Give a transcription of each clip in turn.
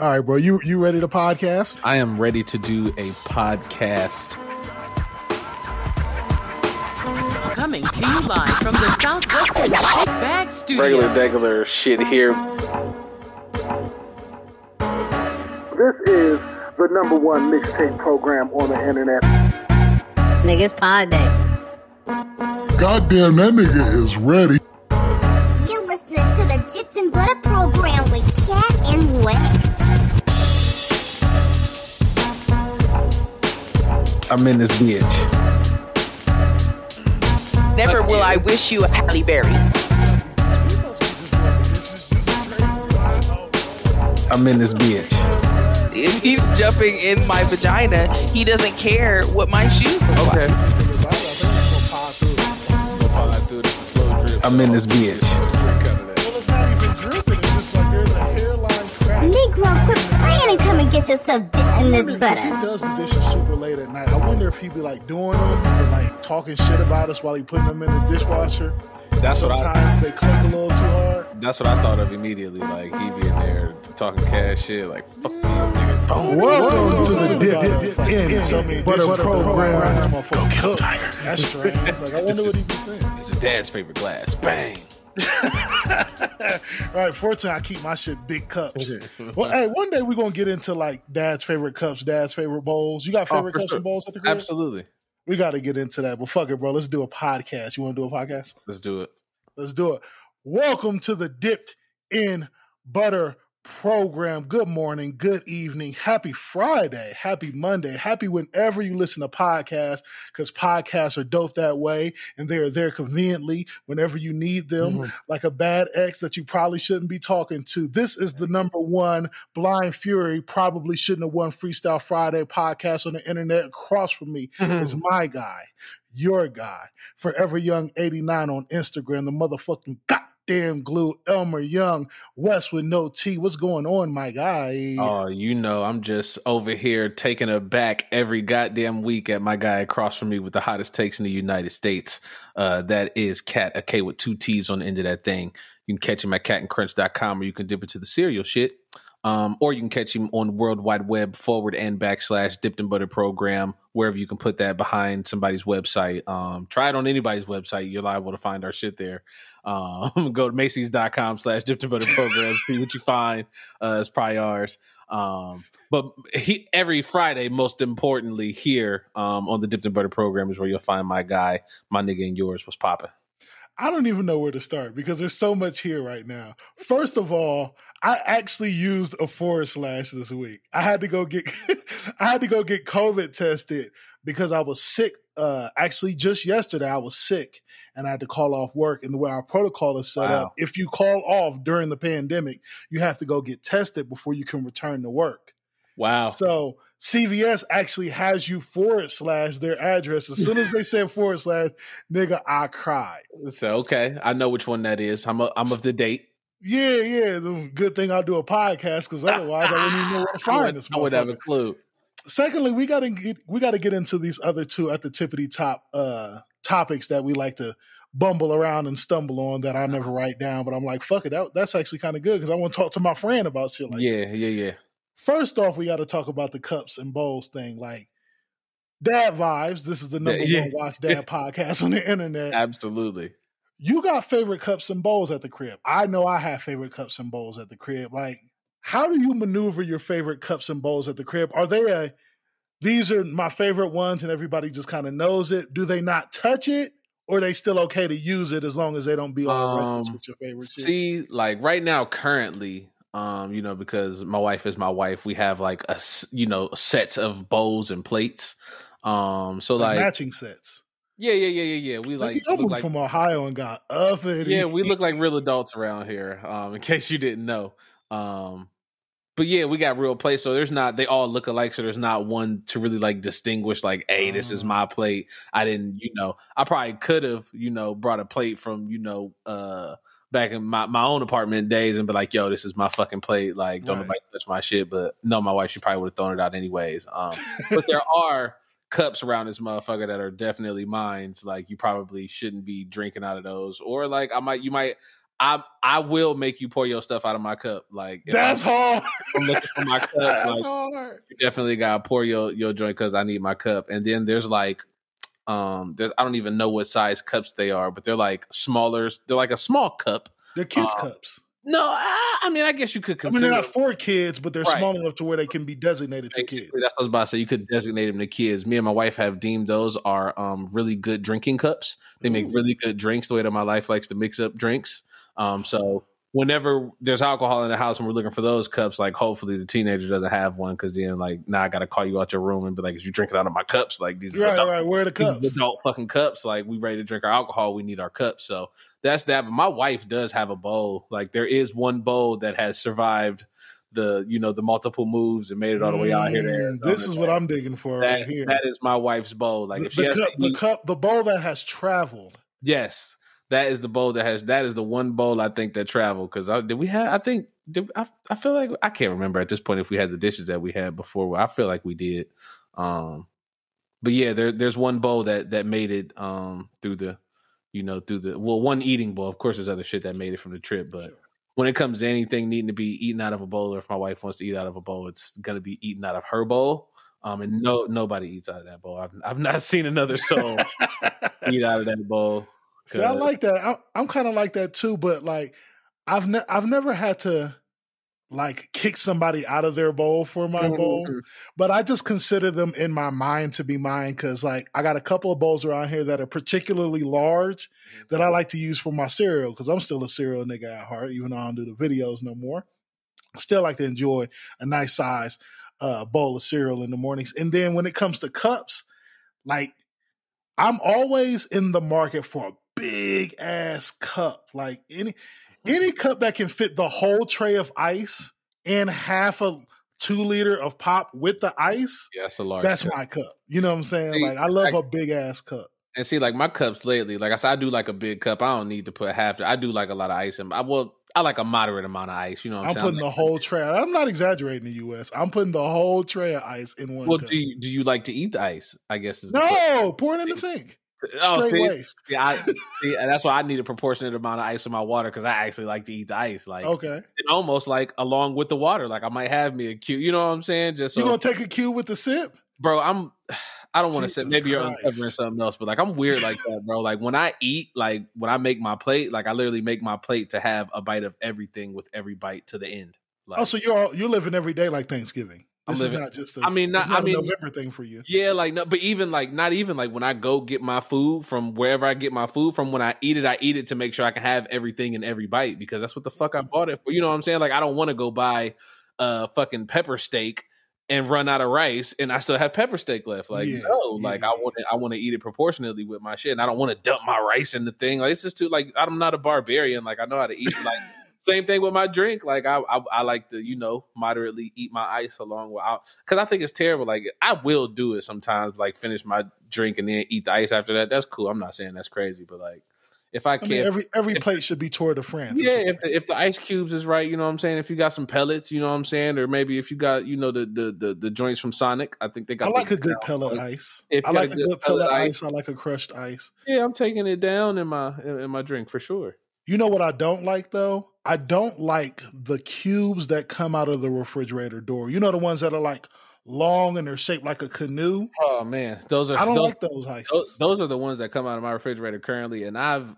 All right, bro. You you ready to podcast? I am ready to do a podcast. Coming to you live from the Southwestern Shake Bag Studio. Regular, regular shit here. This is the number one mixtape program on the internet. Niggas pod day. Goddamn, that nigga is ready. I'm in this bitch. Never will I wish you a Halle Berry. I'm in this bitch. If he's jumping in my vagina, he doesn't care what my shoes look Okay. like. I'm in this bitch. Get yourself dipped in this butter. he does the dishes super late at night. I wonder if he be like doing them and like talking shit about us while he putting them in the dishwasher. That's what I. Sometimes they click a little too hard. That's what I thought of immediately. Like he be in there talking cash shit. Like fuck you, nigga. Don't Welcome to the Dip It's like, in yeah, I mean, Butter this program. This motherfucker cook. That's strange. Like I wonder what he be saying. This is Dad's favorite glass. Bang. Right, fortunately, I keep my shit big cups. well, hey, one day we're gonna get into like dad's favorite cups, dad's favorite bowls. You got Oh, favorite for cups sure. and bowls at the crib? Absolutely. We got to get into that. But fuck it, bro. Let's do a podcast. You want to do a podcast? Let's do it. Let's do it. Welcome to the Dipped in Butter program. Good morning, good evening, happy Friday, happy Monday, happy whenever you listen to podcasts, because podcasts are dope that way and they are there conveniently whenever you need them, mm-hmm. like a bad ex that you probably shouldn't be talking to. This is the number one Blind Fury, probably shouldn't have won Freestyle Friday podcast on the internet. Across from me is mm-hmm. my guy, your guy, Forever Young 89 on Instagram, the motherfucking goddamn glue, Elmer Young, West with no T. What's going on, my guy? Oh, you know, I'm just over here taking a back every goddamn week at my guy across from me with the hottest takes in the United States. Uh, that is Cat, a K with two T's on the end of that thing. You can catch him at catandcrunch.com or you can dip into the cereal shit. Um, or you can catch him on World Wide Web forward and backslash dipped in butter program, wherever you can put that behind somebody's website. Um, try it on anybody's website. You're liable to find our shit there. Um, go to Macy's.com slash dipped in butter program, see what you find. Uh, it's probably ours. Um, but he, every Friday, most importantly, here um, on the Dipped in Butter program is where you'll find my guy, my nigga, and yours was popping. I don't even know where to start because there's so much here right now. First of all, I actually used a forward slash this week. I had to go get I had to go get COVID tested because I was sick. Uh actually just yesterday I was sick and I had to call off work. And the way our protocol is set Wow. up, if you call off during the pandemic, you have to go get tested before you can return to work. Wow. So CVS actually has you forward slash their address. As soon as they said forward slash, nigga, I cried. So okay, I know which one that is. I'm a, I'm of the date. Yeah, yeah. Good thing I do a podcast because otherwise I wouldn't even know where to find this I would have a clue. Secondly, we gotta get we gotta get into these other two at the tippity top uh topics that we like to bumble around and stumble on that I never write down, but I'm like, fuck it, that, that's actually kind of good because I want to talk to my friend about shit like yeah, yeah, yeah. First off, we got to talk about the cups and bowls thing. Like dad vibes. This is the number Yeah. one watch dad podcast on the internet. Absolutely. You got favorite cups and bowls at the crib. I know I have favorite cups and bowls at the crib. Like, how do you maneuver your favorite cups and bowls at the crib? Are they a these are my favorite ones and everybody just kind of knows it? Do they not touch it? Or are they still okay to use it as long as they don't be all reckless Um, with your favorite shit? See, like right now, currently, um, you know, because my wife is my wife, we have like a you know sets of bowls and plates. Um, so like, like, matching sets. yeah, yeah, yeah, yeah, yeah. We Like, like, like from Ohio and got uppity. yeah, we look like real adults around here. Um, in case you didn't know. Um, but yeah, we got real plates. So there's not they all look alike. So there's not one to really like distinguish. Like, hey, this is Oh. my plate. I didn't, you know, I probably could have, you know, brought a plate from, you know, uh, back in my, my own apartment days and be like, yo, this is my fucking plate. Like, don't Right. nobody touch my shit. But no, my wife, she probably would have thrown it out anyways. Um, but there are cups around this motherfucker that are definitely mine. Like, you probably shouldn't be drinking out of those. Or like, I might, you might. I I will make you pour your stuff out of my cup. Like That's I'm, hard. I'm looking for my cup. That's like, hard. you definitely gotta pour your your joint because I need my cup. And then there's like um there's I don't even know what size cups they are, but they're like smaller. They're like a small cup. They're kids' Uh, cups. No, I, I mean I guess you could I mean, they're not for kids, but they're Right. small enough to where they can be designated to kids. That's what I was about to say. You could designate them to kids. Me and my wife have deemed those are um, really good drinking cups. They make Ooh. really good drinks. The way that my life likes to mix up drinks. Um, so whenever there's alcohol in the house and we're looking for those cups, like hopefully the teenager doesn't have one because then like now I got to call you out your room and be like, "Is you drinking out of my cups? Like these Right, adult, right. Where are the cups? is adult fucking cups. Like we ready to drink our alcohol, we need our cups. So that's that. But my wife does have a bowl. Like there is one bowl that has survived the you know the multiple moves and made it all the way out here. Mm, This is what I'm digging for right here. that is my wife's bowl. Like the, if she the has cup, to the cup, the bowl that has traveled. yes, that is the bowl that has. That is the one bowl I think that traveled. Because I did we have? I think did, I, I feel like I can't remember at this point if we had the dishes that we had before. I feel like we did. Um, but yeah, there there's one bowl that that made it um through the, you know, through the well one eating bowl. Of course, there's other shit that made it from the trip, but. When it comes to anything needing to be eaten out of a bowl, or if my wife wants to eat out of a bowl, it's gonna be eaten out of her bowl. Um, and no, nobody eats out of that bowl. I've I've not seen another soul eat out of that bowl. See, I like that. I, I'm kind of like that too, but like, I've ne- I've never had to like kick somebody out of their bowl for my bowl, Mhm. but I just consider them in my mind to be mine because like I got a couple of bowls around here that are particularly large that I like to use for my cereal because I'm still a cereal nigga at heart, even though I don't do the videos no more. I still like to enjoy a nice size uh, bowl of cereal in the mornings, and then when it comes to cups, like I'm always in the market for a big ass cup. Like any hmm. any cup that can fit the whole tray of ice and half a two liter of pop with the ice. Yeah, that's a large. That's cup. my cup. You know what I'm saying? See, Like I love I- a big ass cup. And see, like my cups lately, like I said, I do like a big cup. I don't need to put half. I do like a lot of ice in. I will. I like a moderate amount of ice. You know what I'm, I'm putting the whole tray. I'm not exaggerating the US. I'm putting the whole tray of ice in one Well, cup. do you, do you like to eat the ice? I guess is no, pour it in the sink. Oh, Straight see? Yeah, I, see, and that's why I need a proportionate amount of ice in my water because I actually like to eat the ice. Like, Okay. and almost like along with the water. Like I might have me a cube. You know what I'm saying? Just so, You gonna take a cue with the sip? bro. I'm. I don't want to say maybe you're Christ. uncovering something else, but like I'm weird like that, bro. Like when I eat, like when I make my plate, like I literally make my plate to have a bite of everything with every bite to the end. Oh, like, Oh, so you're all, you're living every day like Thanksgiving. This living- is not just a, I mean, not- not I mean- November thing for you. Yeah, like no, but even like not even like when I go get my food from wherever I get my food from, when I eat it, I eat it to make sure I can have everything in every bite because that's what the fuck I mm-hmm. bought it for. You know what I'm saying? Like I don't want to go buy a fucking pepper steak and run out of rice and I still have pepper steak left. Like Yeah, no, like I want to I want to eat it proportionately with my shit and I don't want to dump my rice in the thing. Like it's just too like I'm not a barbarian. Like I know how to eat like same thing with my drink. Like I, I, I like to, you know, moderately eat my ice along with, because I think it's terrible. Like I will do it sometimes, like finish my drink and then eat the ice after that. That's cool. I'm not saying that's crazy, but like if I I can't, mean, every every plate should be Tour de France. yeah, if the, if the ice cubes is right, you know what I'm saying. If you got some pellets, you know what I'm saying, or maybe if you got, you know, the the the, the joints from Sonic, I think they got. I like a good pellet ice. If I like a good pellet pellet ice. ice. I like a crushed ice. Yeah, I'm taking it down in my in my drink for sure. You know what I don't like though? I don't like the cubes that come out of the refrigerator door. You know the ones that are like long and they're shaped like a canoe. Oh man, those are I don't those, like those ices. those, those are the ones that come out of my refrigerator currently, and I've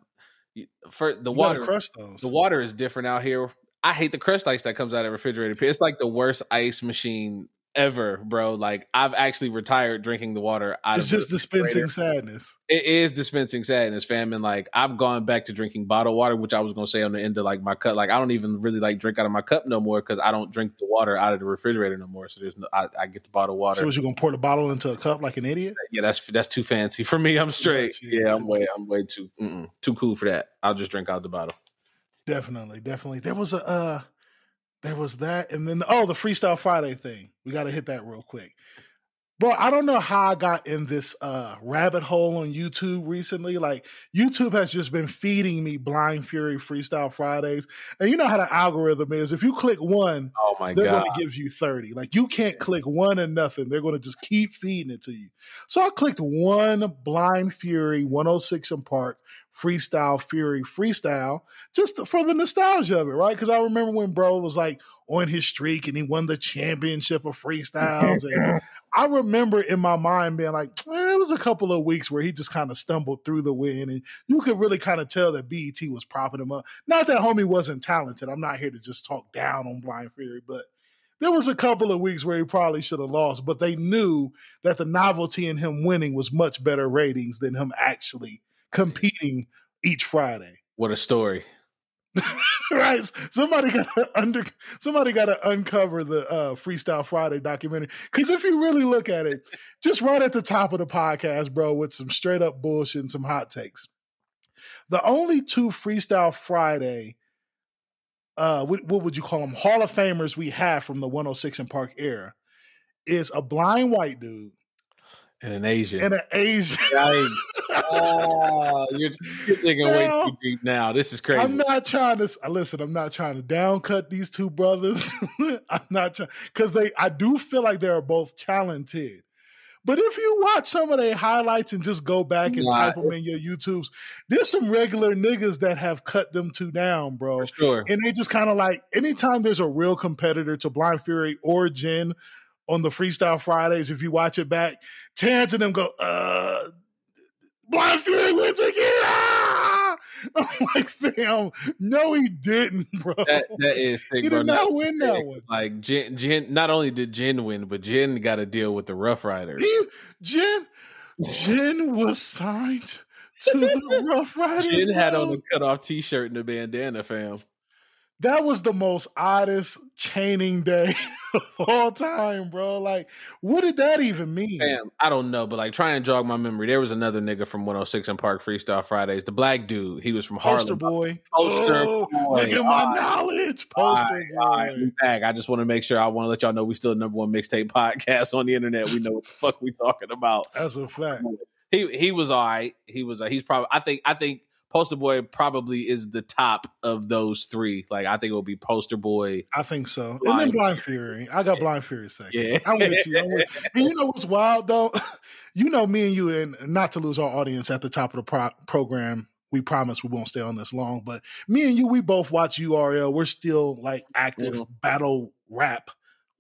for the You water. crush those. The water is different out here. I hate the crushed ice that comes out of the refrigerator. It's like the worst ice machine ever, bro. Like I've actually retired drinking the water It's just dispensing sadness. It is dispensing sadness, fam. And like I've gone back to drinking bottled water, which I was gonna say on the end of like my cup. Like I don't even really like drink out of my cup no more because I don't drink the water out of the refrigerator no more. So there's no I, I get the bottled water. So, was you gonna pour the bottle into a cup like an idiot? yeah, that's that's too fancy for me. I'm straight. Yeah, Yeah, I'm way I'm way too too cool for that. I'll just drink out the bottle. Definitely, definitely. There was a uh there was that and then oh the freestyle Friday thing. We gotta hit that real quick. Bro, I don't know how I got in this uh rabbit hole on YouTube recently. Like YouTube has just been feeding me Blind Fury Freestyle Fridays. And you know how the algorithm is. If you click one, Oh my they're god. going to give you 30. Like you can't click one and nothing. They're going to just keep feeding it to you. So I clicked one Blind Fury 106 and Park freestyle Fury freestyle just for the nostalgia of it, right? Because I remember when bro was like on his streak and he won the championship of freestyles. And I remember in my mind being like, eh, it was a couple of weeks where he just kind of stumbled through the win. And you could really kind of tell that BET was propping him up. Not that homie wasn't talented. I'm not here to just talk down on Blind Fury, but there was a couple of weeks where he probably should have lost, but they knew that the novelty in him winning was much better ratings than him actually competing each Friday. What a story. right. Somebody got to under somebody got to uncover the uh, Freestyle Friday documentary because if you really look at it, just right at the top of the podcast, bro, with some straight up bullshit and some hot takes. The only two Freestyle Friday, uh, what, what would you call them, Hall of Famers we have from the 106 and Park era is a blind white dude And an Asian. and an Asian. Right. oh, you're, you're thinking way Now- too deep now. This is crazy. I'm not trying to uh, listen. I'm not trying to downcut these two brothers. I'm not trying because they. I do feel like they are both talented. But if you watch some of their highlights and just go back and Nah, type them in your YouTubes, there's some regular niggas that have cut them two down, bro. For sure. And they just kind of like anytime there's a real competitor to Blind Fury or Jin on the Freestyle Fridays, if you watch it back, Terrence and them go, uh, Blind Fury wins again. Ah! I'm like, fam, no, he didn't, bro. That, that is sick, he bro. did not win that one. Like Jin, Jin, not only did Jin win, but Jin got to deal with the Ruff Ryders. He, Jin, Jin was signed to the Ruff Ryders. Jin had bro. on a cut off t shirt and a bandana, fam. That was the most oddest chaining day of all time, bro. Like, what did that even mean? Fam, I don't know, but like try and jog my memory. There was another nigga from 106 and Park Freestyle Fridays, the black dude. He was from Poster Harlem. boy. Poster oh, boy. Look at my All knowledge. Poster right, boy. all right, we back. I just want to make sure I want to let y'all know we still number one mixtape podcast on the internet. We know what the fuck we talking about. That's a fact. He he was all right. He was uh, he's probably I think I think Poster Boy probably is the top of those three. Like I think it will be Poster Boy. I think so. and then Blind Fury. I got Blind Fury second. Yeah. I'm with you. I'm with And you know what's wild though? You know, me and you, and not to lose our audience at the top of the pro- program. We promise we won't stay on this long, but me and you, we both watch URL. We're still like active Mhm. battle rap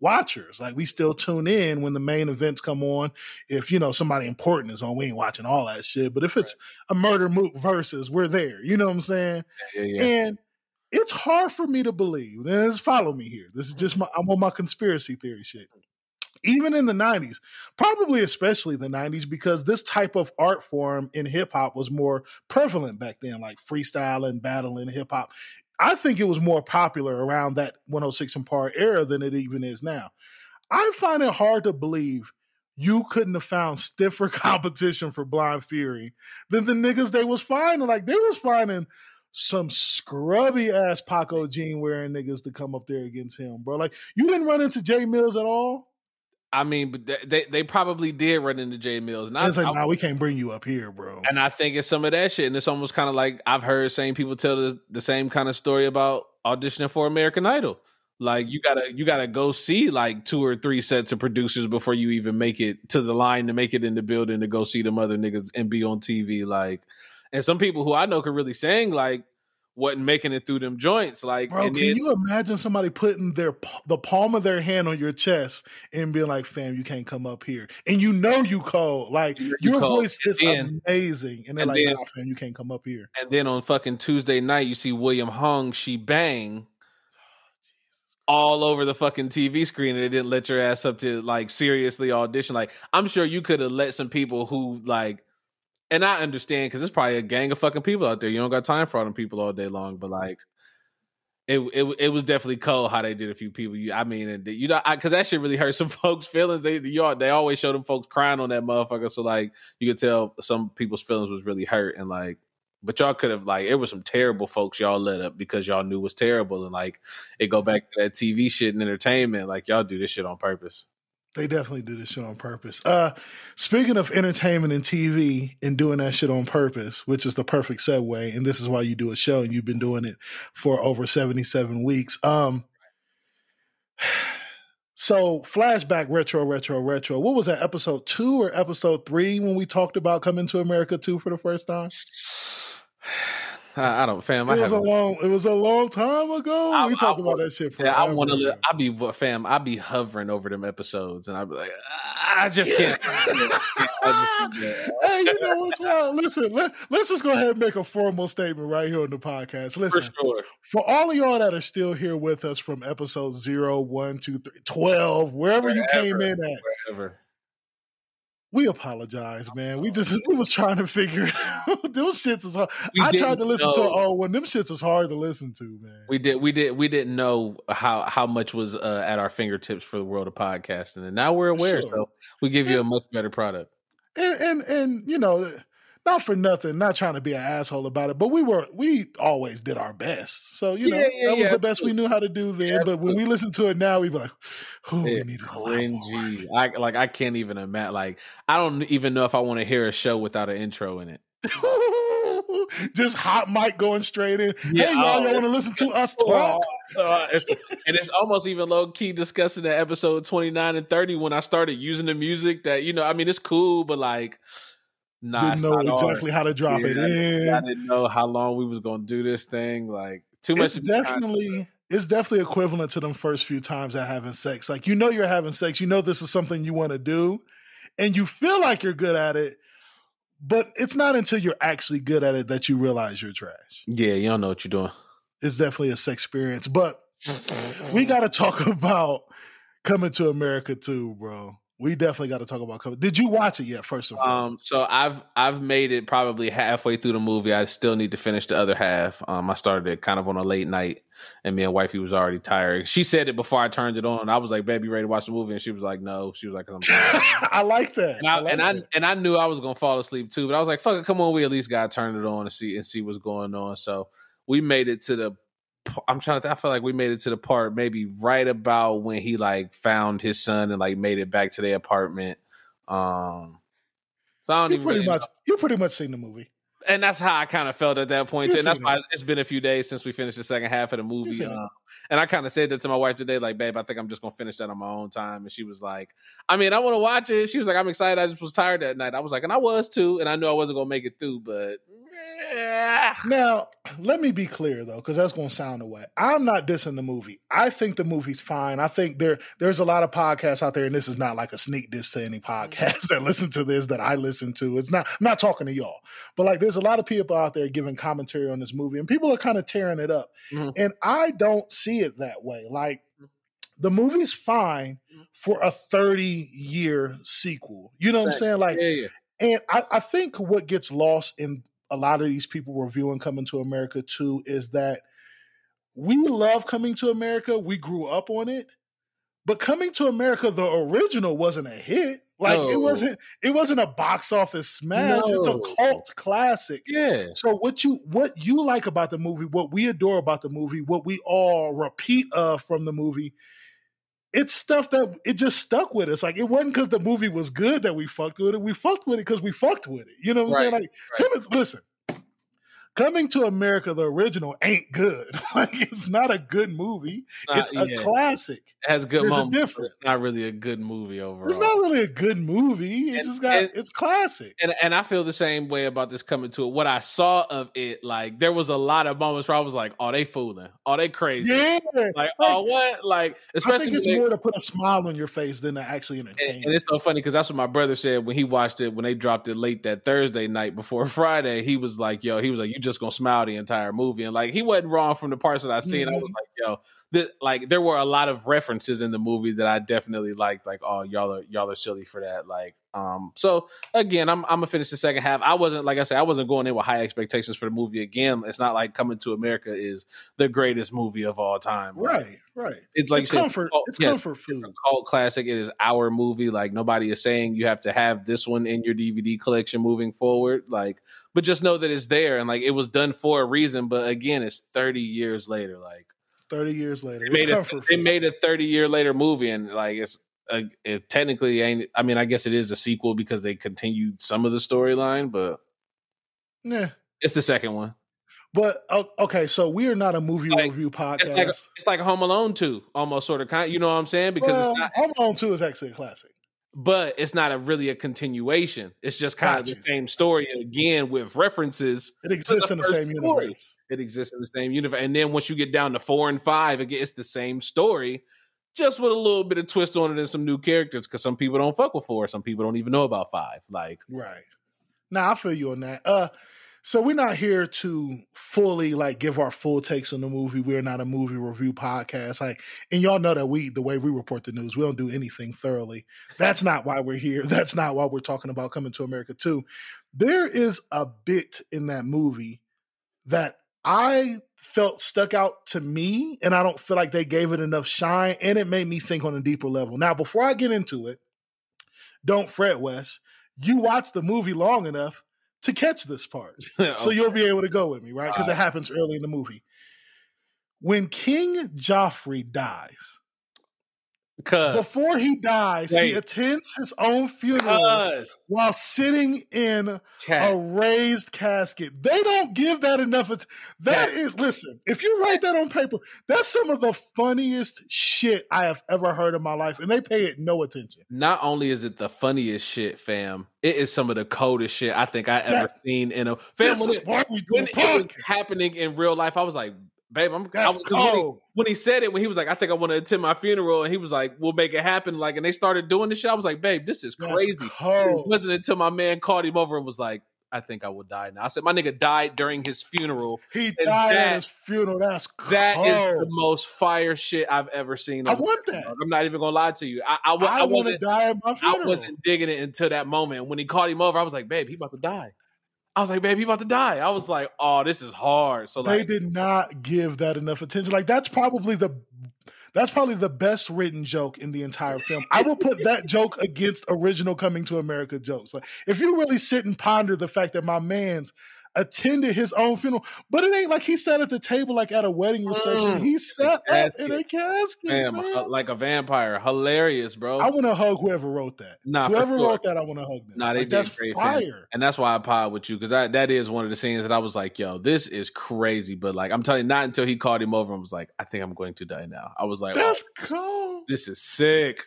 watchers. Like we still tune in when the main events come on. If you know somebody important is on, we ain't watching all that shit. But if it's a Murda Mook versus, we're there. You know what I'm saying? Yeah, yeah. And it's hard for me to believe. And just follow me here. This is just my I'm on my conspiracy theory shit. Even in the 90s, probably especially the 90s, because this type of art form in hip hop was more prevalent back then, like freestyle and battle in hip hop. I think it was more popular around that 106 and Park era than it even is now. I find it hard to believe you couldn't have found stiffer competition for Blind Fury than the niggas they was finding. Like they was finding some scrubby ass Paco Jean wearing niggas to come up there against him, bro. Like you didn't run into Jae Millz at all. I mean, but they- they probably did run into Jae Millz. And I, It's like, I- nah, we can't bring you up here, bro. and I think it's some of that shit. And it's almost kind of like I've heard same people tell the, the same kind of story about auditioning for American Idol. Like you gotta you gotta go see like two or three sets of producers before you even make it to the line to make it in the building to go see them other niggas and be on TV. Like, and some people who I know could really sing like wasn't making it through them joints. Like, Bro, can then- you imagine somebody putting their the palm of their hand on your chest and being like, "Fam, you can't come up here," and you know you cold, like You your cold. voice is then- amazing, and they're and like, then- "Nah, fam, you can't come up here." And then on fucking Tuesday night, you see William Hung, she bang all over the fucking TV screen, and they didn't let your ass up to like seriously audition. Like, I'm sure you could have let some people who like, and I understand because it's probably a gang of fucking people out there. You don't got time for all them people all day long, but like. It, it it was definitely cold how they did a few people. You, I mean, and you know, because that shit really hurt some folks' feelings. They you they always show them folks crying on that motherfucker. So like, you could tell some people's feelings was really hurt, and like, but y'all could have like it was some terrible folks y'all let up because y'all knew was terrible and like it go back to that TV shit and entertainment like y'all do this shit on purpose. They definitely do this shit on purpose. Uh, speaking of entertainment and TV and doing that shit on purpose, which is the perfect segue, and this is why you do a show and you've been doing it for over 77 weeks. Um, so flashback retro, retro, retro. What was that, episode two or episode three when we talked about coming to America two for the first time? I, I don't, fam. I It was a haven't- long. It was a long time ago. I- we talked I- about that shit for. Yeah, I want to. Li- I be fam. I be hovering over them episodes, and I be like, I just can't. Just hey, you know what's wild? Listen, let, let's just go ahead and make a formal statement right here on the podcast. For Listen, sure. for all of y'all that are still here with us from episode 0, 1, 2, 3, 12, wherever you came in at, Whatever. We apologize, man. We just we was trying to figure it out. Those shits is hard. We I tried to listen to know. it all when them shits is hard to listen to, man. We did. We did. We didn't know how how much was uh, at our fingertips for the world of podcasting, and now we're aware. Sure. So we give you a much better product. and and and you know, not for nothing, not trying to be an asshole about it, but we were we always did our best. So you know, Yeah, yeah, that was yeah, the best we knew how to do then. but when we listen to it now, we be like, oh, we It's needed a lot more. cringy. I like. I can't even imagine. Like, I don't even know if I want to hear a show without an intro in it. Just hot mic going straight in. Yeah, hey, y'all, oh, y'all want to listen to us talk? Uh, it's, and it's almost even low key discussing the episode 29 and 30 when I started using the music that, you know, I mean, it's cool, but like, nah, Didn't know not hard. exactly how to drop Yeah, it I, in. I didn't know how long we was going to do this thing. Like, too much. it's to definitely it's definitely equivalent to them first few times at having sex. Like you know you're having sex, you know this is something you want to do, and you feel like you're good at it, but it's not until you're actually good at it that you realize you're trash. yeah, you don't know what you're doing. It's definitely a sex experience, but we got to talk about coming to America too, bro. We definitely got to talk about. Did you watch it yet? First of all, Um, so I've I've made it probably halfway through the movie. I still need to finish the other half. Um, I started it kind of on a late night, and me and wifey was already tired. She said it before I turned it on. I was like, "Baby, ready to watch the movie?" And she was like, "No." She was like, "Cause I'm tired." I like that. and I, like and I and I knew I was gonna fall asleep too. But I was like, "Fuck it, come on, we at least gotta turn it on and see and see what's going on." So we made it to the. I'm trying to. Think, I feel like we made it to the part maybe right about when he like found his son and like made it back to their apartment. Um, so I don't you even pretty really much you pretty much seen the movie. and that's how I kind of felt at that point. And that's why it. it's been a few days since we finished the second half of the movie. Uh, and I kind of said that to my wife today, like, babe, I think I'm just gonna finish that on my own time. And she was like, I mean, I want to watch it. She was like, I'm excited. I just was tired that night. I was like, and I was too, and I knew I wasn't gonna make it through, but yeah. Now, let me be clear though, because that's going to sound away. I'm not dissing the movie. I think the movie's fine. I think there there's a lot of podcasts out there, and this is not like a sneak diss to any podcast that listen to this that I listen to. It's not. I'm not talking to y'all, but like there's a lot of people out there giving commentary on this movie, and people are kind of tearing it up. Mhm. And I don't see it that way. Like the movie's fine for a 30 year sequel. You know what I'm saying? Like yeah, yeah. and I, I think what gets lost in a lot of these people reviewing Coming to America too is that we love Coming to America. We grew up on it. But Coming to America, the original wasn't a hit. Like No. it wasn't it wasn't a box office smash. It's a cult classic. Yeah. So what you what you like about the movie, what we adore about the movie, what we all repeat of from the movie, it's stuff that it just stuck with us. Like it wasn't because the movie was good that we fucked with it. We fucked with it because we fucked with it. You know what I'm saying? Right, Like coming, listen, Coming to America, the original ain't good. like it's not a good movie. Not- it's a yeah. classic. It has good There's a moments. but difference. It's not really a good movie overall. It's not really a good movie. It's And- just got and- it's classic. and and I feel the same way about this coming to it. What I saw of it, like there was a lot of moments where I was like, "Oh, they fooling? Oh, they crazy? Yeah. Like, oh, what? Like, I especially think it's they- more to put a smile on your face than to actually entertain. and, and it's so funny because that's what my brother said when he watched it when they dropped it late that Thursday night before Friday. He was like, "Yo," he was like, "You just gonna smile the entire movie," and like he wasn't wrong from the parts that I seen. I was Mhm. like, "Yo." Like there were a lot of references in the movie that I definitely liked. Like, oh, y'all are y'all are silly for that. Like, um, so again, I'm I'm gonna finish the second half. I wasn't like I said, I wasn't going in with high expectations for the movie. Again, it's not like Coming to America is the greatest movie of all time. Like, right, right. It's like it's said, comfort. oh, it's yes, comfort it's a cult classic. It is our movie. Like nobody is saying you have to have this one in your DVD collection moving forward. Like, but just know that it's there and like it was done for a reason. But again, it's 30 years later. Like Thirty years later, they made a, they made a 30 year later movie and like it's uh, it technically ain't. I mean, I guess it is a sequel because they continued some of the storyline, but yeah. it's the second one. But okay, so we are not a movie Like, review podcast. It's like it's like Home Alone 2, almost sort of kind. You know what I'm saying? Because well, it's not. Home Alone Two is actually a classic. But it's not a really a continuation. It's just kind of the same story again with references. It exists the in the same story. universe. It exists in the same universe, and then once you get down to four and five, again, it's the same story, just with a little bit of twist on it and some new characters. Because some people don't fuck with four, some people don't even know about five. Like, Right. Now I feel you on that. Uh so we're not here to fully like give our full takes on the movie. We're not a movie review podcast. Like, and y'all know that we the way we report the news, we don't do anything thoroughly. That's not why we're here. That's not why we're talking about coming to America too. There is a bit in that movie that I felt stuck out to me, and I don't feel like they gave it enough shine, and it made me think on a deeper level. Now, before I get into it, don't fret, Wes. You watched the movie long enough to catch this part. So you'll be able to go with me, right? Because it happens early in the movie. When King Joffrey dies, cuz, before he dies, he attends his own funeral cuz, while sitting in a raised casket. They don't give that enough. att- That is, listen, if you write that on paper, that's some of the funniest shit I have ever heard in my life, and they pay it no attention. not only is it the funniest shit, fam, it is some of the coldest shit I think I ever That- seen in a fam. This When is it, why we do when it was happening in real life, I was like, babe, I'm I That's when, he, cold. when he said it, when he was like, I think I want to attend my funeral, and he was like, We'll make it happen. Like, and they started doing this shit. I was like, babe, this is That's crazy. It wasn't until my man called him over and was like, I think I will die now. I said, My nigga died during his funeral. He And died that- at his funeral. That's That is the most fire shit I've ever seen. I want that. I'm not even gonna lie to you. I, I, I, I want to wasn't die at my funeral. I wasn't digging it until that moment. When he called him over, I was like, babe, he about to die. I was like, babe, he about to die. I was like, oh, this is hard. So they like, did not give that enough attention. Like that's probably the that's probably the best written joke in the entire film. I will put that joke against original Coming to America jokes. Like if you really sit and ponder the fact that my man's attended his own funeral, but it ain't like he sat at the table like at a wedding reception. Mm, he sat up in a casket. damn, man. like a vampire. Hilarious, bro. I want to hug whoever wrote that. Nah, whoever sure. wrote that, I want to hug them. Nah, they like, that's great, fire. and that's why I pod with you because that is one of the scenes that I was like, yo, this is crazy. But like, I'm telling you, not until he called him over and was like, I think I'm going to die now. I was like, That's oh, cool. this is sick.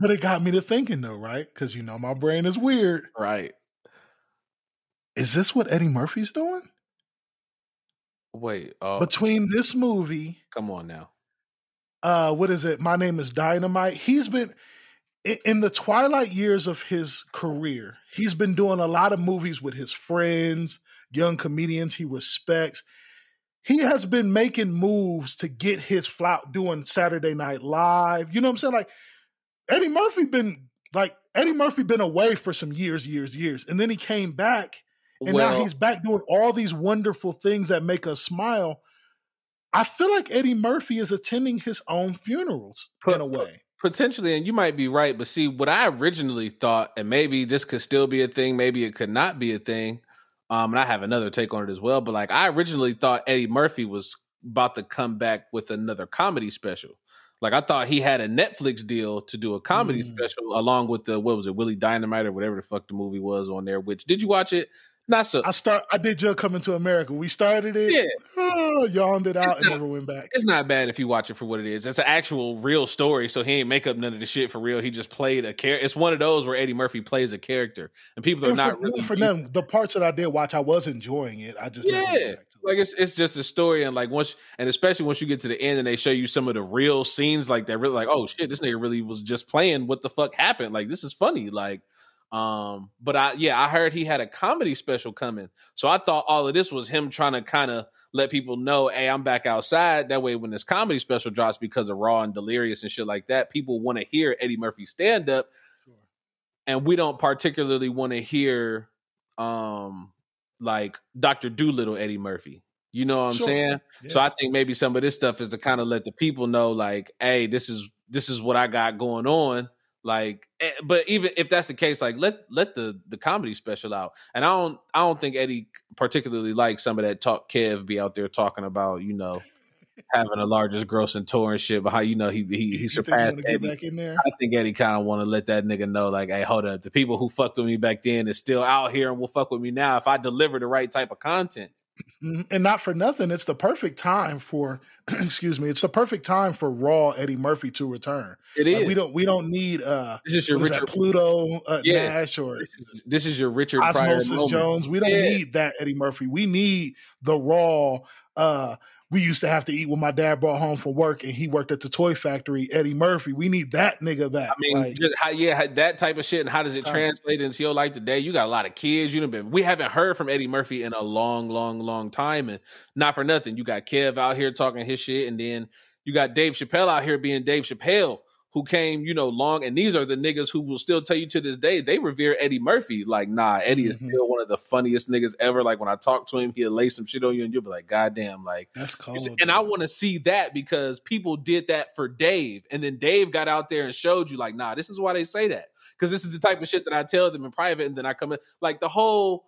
But it got me to thinking though, right? Because you know my brain is weird. Right. Is this what Eddie Murphy's doing? Wait. Oh, Between this movie, come on now. uh, what is it? My name is Dynamite. He's been in the twilight years of his career. He's been doing a lot of movies with his friends, young comedians he respects. He has been making moves to get his flout doing Saturday Night Live. You know what I'm saying? Like Eddie Murphy been like Eddie Murphy been away for some years, years, years, and then he came back and now he's back doing all these wonderful things that make us smile. I feel like Eddie Murphy is attending his own funerals Put- in a way. Potentially, and you might be right, but see, what I originally thought, and maybe this could still be a thing, maybe it could not be a thing. Um, and I have another take on it as well. But like, I originally thought Eddie Murphy was about to come back with another comedy special. Like, I thought he had a Netflix deal to do a comedy Mm. special along with the what was it, Willie Dynamite or whatever the fuck the movie was on there. Which did you watch it? Not so. I start. I did your coming to America. We started it. Yeah. Oh, yawned it out It's and not- never went back. It's not bad if you watch it for what it is. It's an actual real story, so he ain't make up none of the shit for real. He just played a character. It's one of those where Eddie Murphy plays a character, and people are And not for, really for them. The parts that I did watch, I was enjoying it. I just never went Yeah, like it's it's just a story, and like once, and especially once you get to the end and they show you some of the real scenes, like they're really like, oh shit, this nigga really was just playing. What the fuck happened? Like this is funny. Like, um, but I yeah, I heard he had a comedy special coming, so I thought all of this was him trying to kind of let people know, hey, I'm back outside. That way, when this comedy special drops because of Raw and Delirious and shit like that, people want to hear Eddie Murphy stand up, and we don't particularly want to hear, um, like Doctor Dolittle Eddie Murphy. You know what I'm Sure. saying? So I think maybe some of this stuff is to kind of let the people know, like, hey, this is this is what I got going on. Like, eh, but even if that's the case, like let let the the comedy special out. And I don't I don't think Eddie particularly likes some of that talk. Kev be out there talking about you know having the largest grossing tour and shit, but how you know he he, he You think you surpassed want to get Eddie. back in there? I think Eddie kind of want to let that nigga know, like, hey, hold up, the people who fucked with me back then is still out here and will fuck with me now if I deliver the right type of content. Mhm. And not for nothing, it's the perfect time for excuse me, it's the perfect time for Raw Eddie Murphy to return. It Like, we don't we don't need uh this is your is that, Pluto uh, Yeah. Nash or This is, this is your Richard Osmosis. Jones. We don't Yeah. need that Eddie Murphy. We need the raw. Uh, we used to have to eat when my dad brought home from work and he worked at the toy factory. Eddie Murphy. We need that nigga back. I mean, Like, just how, yeah, that type of shit. And how does it translate into your life today? You got a lot of kids. You been we haven't heard from Eddie Murphy in a long, long, long time, and not for nothing. You got Kev out here talking his shit, and then you got Dave Chappelle out here being Dave Chappelle, who came, you know, long. And these are the niggas who will still tell you to this day they revere Eddie Murphy. Like, nah, Eddie is Mhm. still one of the funniest niggas ever. Like when I talk to him, he'll lay some shit on you, and you'll be like, God damn, like. that's cold. And I want to see that because people did that for Dave, and then Dave got out there and showed you, like, nah, this is why they say that because this is the type of shit that I tell them in private, and then I come in like the whole,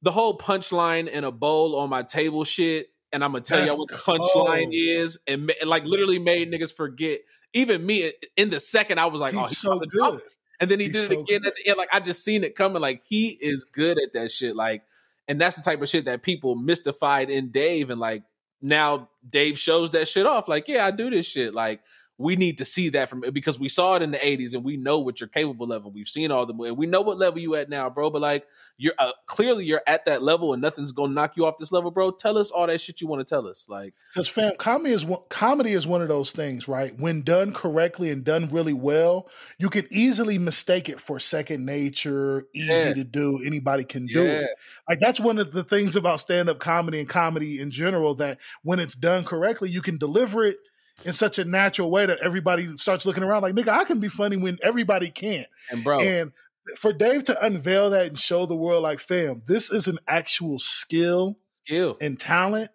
the whole punchline in a bowl on my table shit, and I'm gonna tell That's y'all what the punchline is, and, and, like literally made niggas forget. Even me in the second, I was like, oh, He's he's so good. And then he He's did so it again at the end. Like I just seen it coming. Like he is good at that shit. Like, and that's the type of shit that people mystified in Dave. And like now Dave shows that shit off. Like, yeah, I do this shit. Like we need to see that from because we saw it in the '80s and we know what you're capable of. And we've seen all the and we know what level you at now, bro. But like you're uh, clearly you're at that level and nothing's gonna knock you off this level, bro. Tell us all that shit you want to tell us. Like, Because fam, comedy is one, comedy is one of those things, right? When done correctly and done really well, you can easily mistake it for second nature, easy Yeah. to do. Anybody can do it. Like that's one of the things about stand up comedy and comedy in general that when it's done correctly, you can deliver it in such a natural way that everybody starts looking around like, nigga, I can be funny when everybody can't. and bro, And for Dave to unveil that and show the world, like, fam, this is an actual skill skill. and talent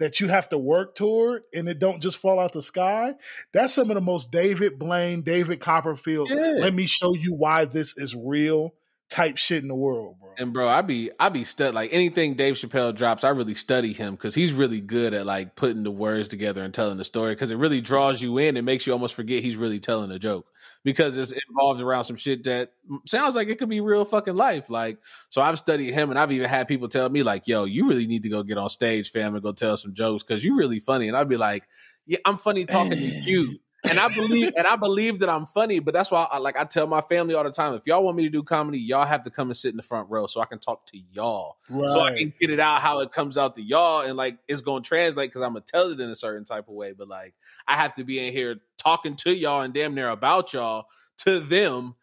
that you have to work toward and it don't just fall out the sky. That's some of the most David Blaine, David Copperfield. Yeah. Let me show you why this is real type shit in the world, bro. And bro, I be I be stud like anything Dave Chappelle drops, I really study him because he's really good at like putting the words together and telling the story because it really draws you in and makes you almost forget he's really telling a joke because it's involved around some shit that sounds like it could be real fucking life. Like, so I've studied him and I've even had people tell me like, "Yo, you really need to go get on stage, fam, and go tell some jokes because you're really funny." And I'd be like, "Yeah, I'm funny talking to you." And I believe and I believe that I'm funny, but that's why I like I tell my family all the time, if y'all want me to do comedy, y'all have to come and sit in the front row so I can talk to y'all. So I can get it out how it comes out to y'all and like it's gonna translate because I'm gonna tell it in a certain type of way. But like I have to be in here talking to y'all and damn near about y'all to them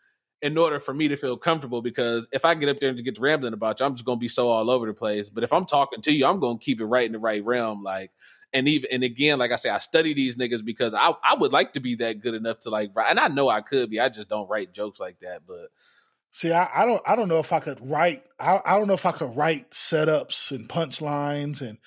in order for me to feel comfortable because if I get up there and just get to rambling about you, I'm just gonna be so all over the place. But if I'm talking to you, I'm gonna keep it right in the right realm. Like and even and again, like I say, I study these niggas because I I would like to be that good enough to like write, and I know I could be. I just don't write jokes like that. But See, I, I don't I don't know if I could write I, I don't know if I could write setups and punchlines and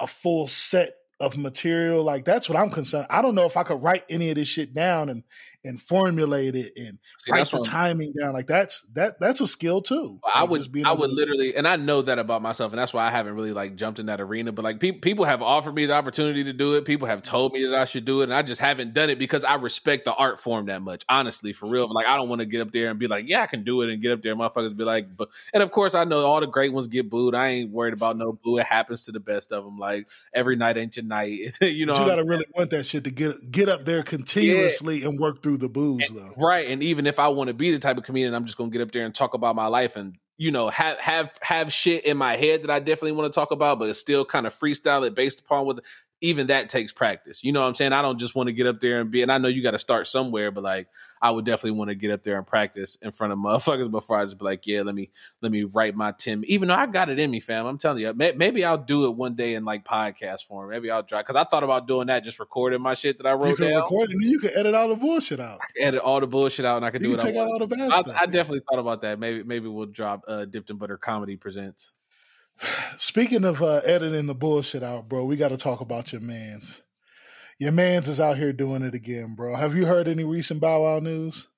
a full set of material. Like that's what I'm concerned. I don't know if I could write any of this shit down and and formulate it and See, write the timing down. Like that's that that's a skill too. I Like, would, I would literally, and I know that about myself, and that's why I haven't really like jumped in that arena. But like people, people have offered me the opportunity to do it. People have told me that I should do it, and I just haven't done it because I respect the art form that much. Honestly, for real, like I don't want to get up there and be like, yeah, I can do it, and get up there, motherfuckers be like, but and of course I know all the great ones get booed. I ain't worried about no boo. It happens to the best of them. Like every night ain't your night, you know. But you got to really want that shit to get get up there continuously and work through the boos though. Right. And even if I want to be the type of comedian, I'm just gonna get up there and talk about my life and you know have have have shit in my head that I definitely want to talk about, but it's still kind of freestyle it based upon what even that takes practice. You know what I'm saying? I don't just want to get up there and be and I know you got to start somewhere, but like I would definitely want to get up there and practice in front of motherfuckers before I just be like, yeah, let me let me write my Tim. Even though I got it in me, fam. I'm telling you, maybe I'll do it one day in like podcast form. Maybe I'll try because I thought about doing that, just recording my shit that I You wrote can down, record it you can edit all the bullshit out. edit all the bullshit out, and I could You do can it. take out all the bad I, stuff. I definitely thought about that. Maybe maybe we'll drop uh, Dipped in Butter Comedy Presents. Speaking of uh, editing the bullshit out, bro, we got to talk about your man's. Your man's is out here doing it again, bro. Have you heard any recent Bow Wow news?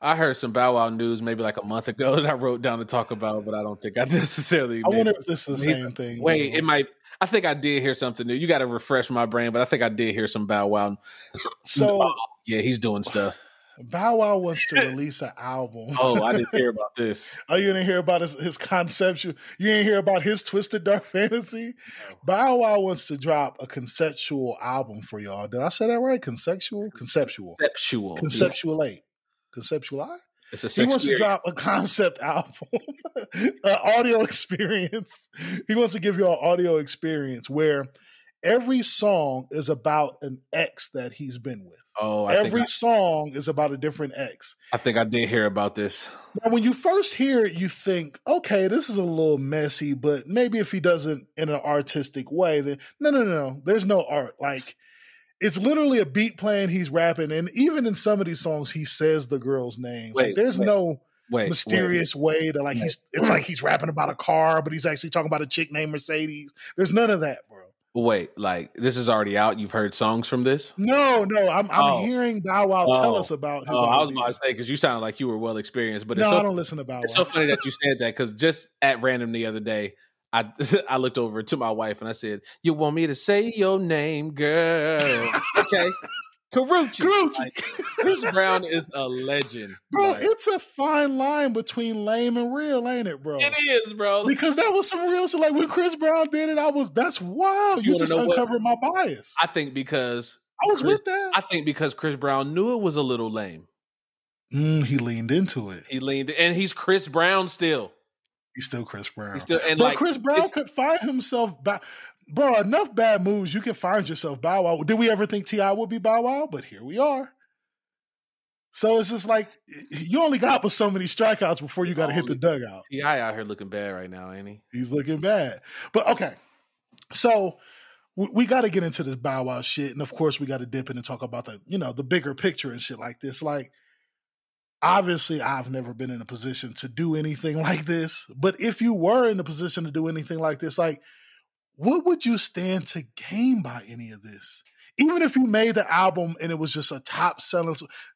I heard some Bow Wow news maybe like a month ago that I wrote down to talk about, but I don't think I necessarily. I wonder it. if this is the same thing. Wait, bro. it might. I think I did hear something new. You got to refresh my brain, but I think I did hear some Bow Wow. so yeah, he's doing stuff. Bow Wow wants to release an album. Oh, I didn't hear about this. Are you gonna hear about his, his conceptual? You didn't hear about his twisted dark fantasy. Bow Wow wants to drop a conceptual album for y'all. Did I say that right? Conceptual, conceptual, Conceptual. conceptual eight, conceptual. I? It's a He wants to drop a concept album, an audio experience. He wants to give you an audio experience where every song is about an ex that he's been with. Oh, I every think song is about a different ex. I, I think I did hear about this. Now, when you first hear it, you think, okay, this is a little messy, but maybe if he does it in an artistic way, then no, no, no, no. There's no art. Like, it's literally a beat playing, he's rapping, and even in some of these songs, he says the girl's name. like, there's wait, no Wait, mysterious way to like he's it's like he's rapping about a car, but he's actually talking about a chick named Mercedes. There's none of that, bro. Wait, like this is already out. You've heard songs from this? No, no, I'm I'm Oh. hearing Bow Wow tell Oh. us about his Oh, I was about to say because you sounded like you were well experienced, but no, it's so I don't listen to Bow Wow. It's so funny that you said that because just at random the other day, I I looked over to my wife and I said, "You want me to say your name, girl?" okay, Karrueche. Karrueche. Like, Chris Brown is a legend, bro, Like, it's a fine line between lame and real, ain't it, bro? it is, bro. Because that was some real shit. Like when Chris Brown did it, I was that's wild. You You just know what? uncovered my bias. I think because I was Chris- with that. I think because Chris Brown knew it was a little lame, Mm, he leaned into it. he leaned, and he's Chris Brown still. He's still Chris Brown. He's still, and but like Chris Brown could find himself back. Bro, enough bad moves. You can find yourself Bow Wow. Did we ever think T.I. would be Bow Wow? But here we are. So it's just like you only got but so many strikeouts before you got to hit the dugout. T.I. out here looking bad right now, ain't he? He's looking bad. But okay. So we, we got to get into this Bow Wow shit. And of course, we got to dip in and talk about the, you know, the bigger picture and shit like this. Like, obviously, I've never been in a position to do anything like this. But if you were in a position to do anything like this, like, what would you stand to gain by any of this? Even if you made the album and it was just a top selling,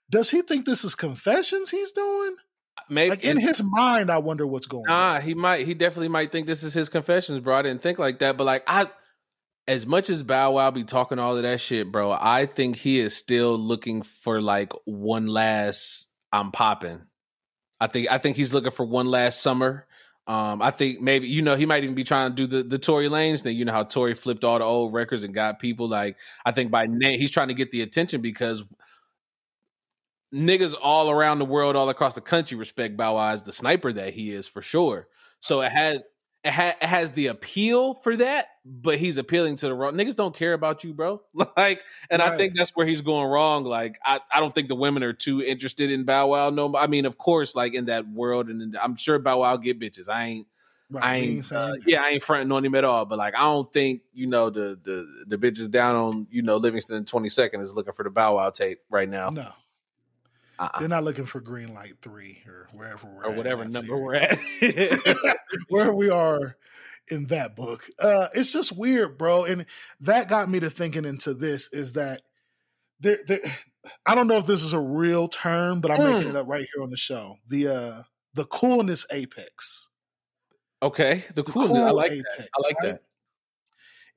does he think this is confessions he's doing? Uh, maybe Like in his mind, I wonder what's going on. Nah, he might. He definitely might think this is his confessions, bro. I didn't think like that, but like I, as much as Bow Wow be talking all of that shit, bro, I think he is still looking for like one last. I'm popping. I think. I think he's looking for one last summer. Um, I think maybe you know he might even be trying to do the the Tory Lanez thing. You know how Tory flipped all the old records and got people like. I think by name he's trying to get the attention because niggas all around the world, all across the country, respect Bow Wow as the sniper that he is for sure. So it has ha- has the appeal for that, but he's appealing to the wrong niggas. Don't care about you, bro. Like, and I think that's where he's going wrong. Like, I, I don't think the women are too interested in Bow Wow. No, I mean, of course, like in that world, and I'm sure Bow Wow get bitches. I ain't. Right, I ain't, uh, yeah, I ain't fronting on him at all. But like, I don't think you know the the the bitches down on you know Livingston Twenty Second is looking for the Bow Wow tape right now, No. Uh-uh. They're not looking for Green Light Three or wherever we're or at whatever number series. we're at. where we are in that book. Uh, it's just weird, bro. And that got me to thinking into this is that there, there I don't know if this is a real term, but I'm Hmm. making it up right here on the show. The uh the coolness apex. okay, the The cool. I like that. apex, I like right? that.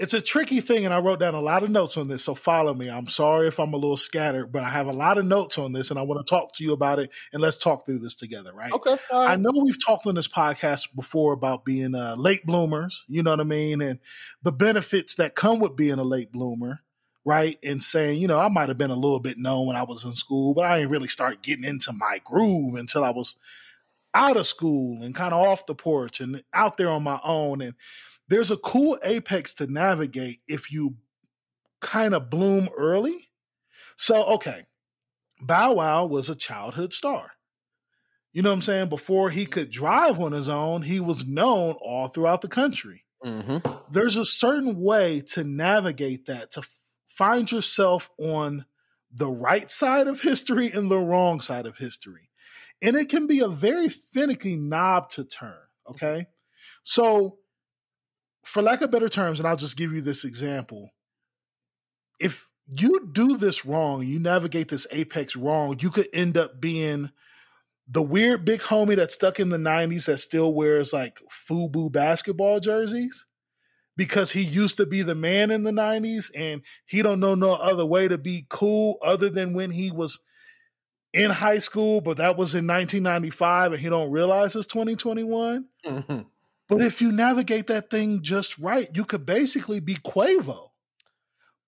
It's a tricky thing, and I wrote down a lot of notes on this. So follow me. I'm sorry if I'm a little scattered, but I have a lot of notes on this, and I want to talk to you about it. And let's talk through this together, right? Okay, all I know we've talked on this podcast before about being uh, late bloomers, you know what I mean, and the benefits that come with being a late bloomer, right? And saying, you know, I might have been a little bit known when I was in school, but I didn't really start getting into my groove until I was out of school and kind of off the porch and out there on my own. And there's a cool apex to navigate if you kind of bloom early. So, okay, Bow Wow was a childhood star. You know what I'm saying? Before he could drive on his own, he was known all throughout the country. Mm-hmm. There's a certain way to navigate that, to f- find yourself on the right side of history and the wrong side of history. And it can be a very finicky knob to turn. Okay. So, for lack of better terms, and I'll just give you this example if you do this wrong, you navigate this apex wrong, you could end up being the weird big homie that's stuck in the 90s that still wears like FUBU basketball jerseys because he used to be the man in the 90s and he don't know no other way to be cool other than when he was in high school, but that was in 1995 and he don't realize it's 2021. Mhm. But if you navigate that thing just right, you could basically be Quavo.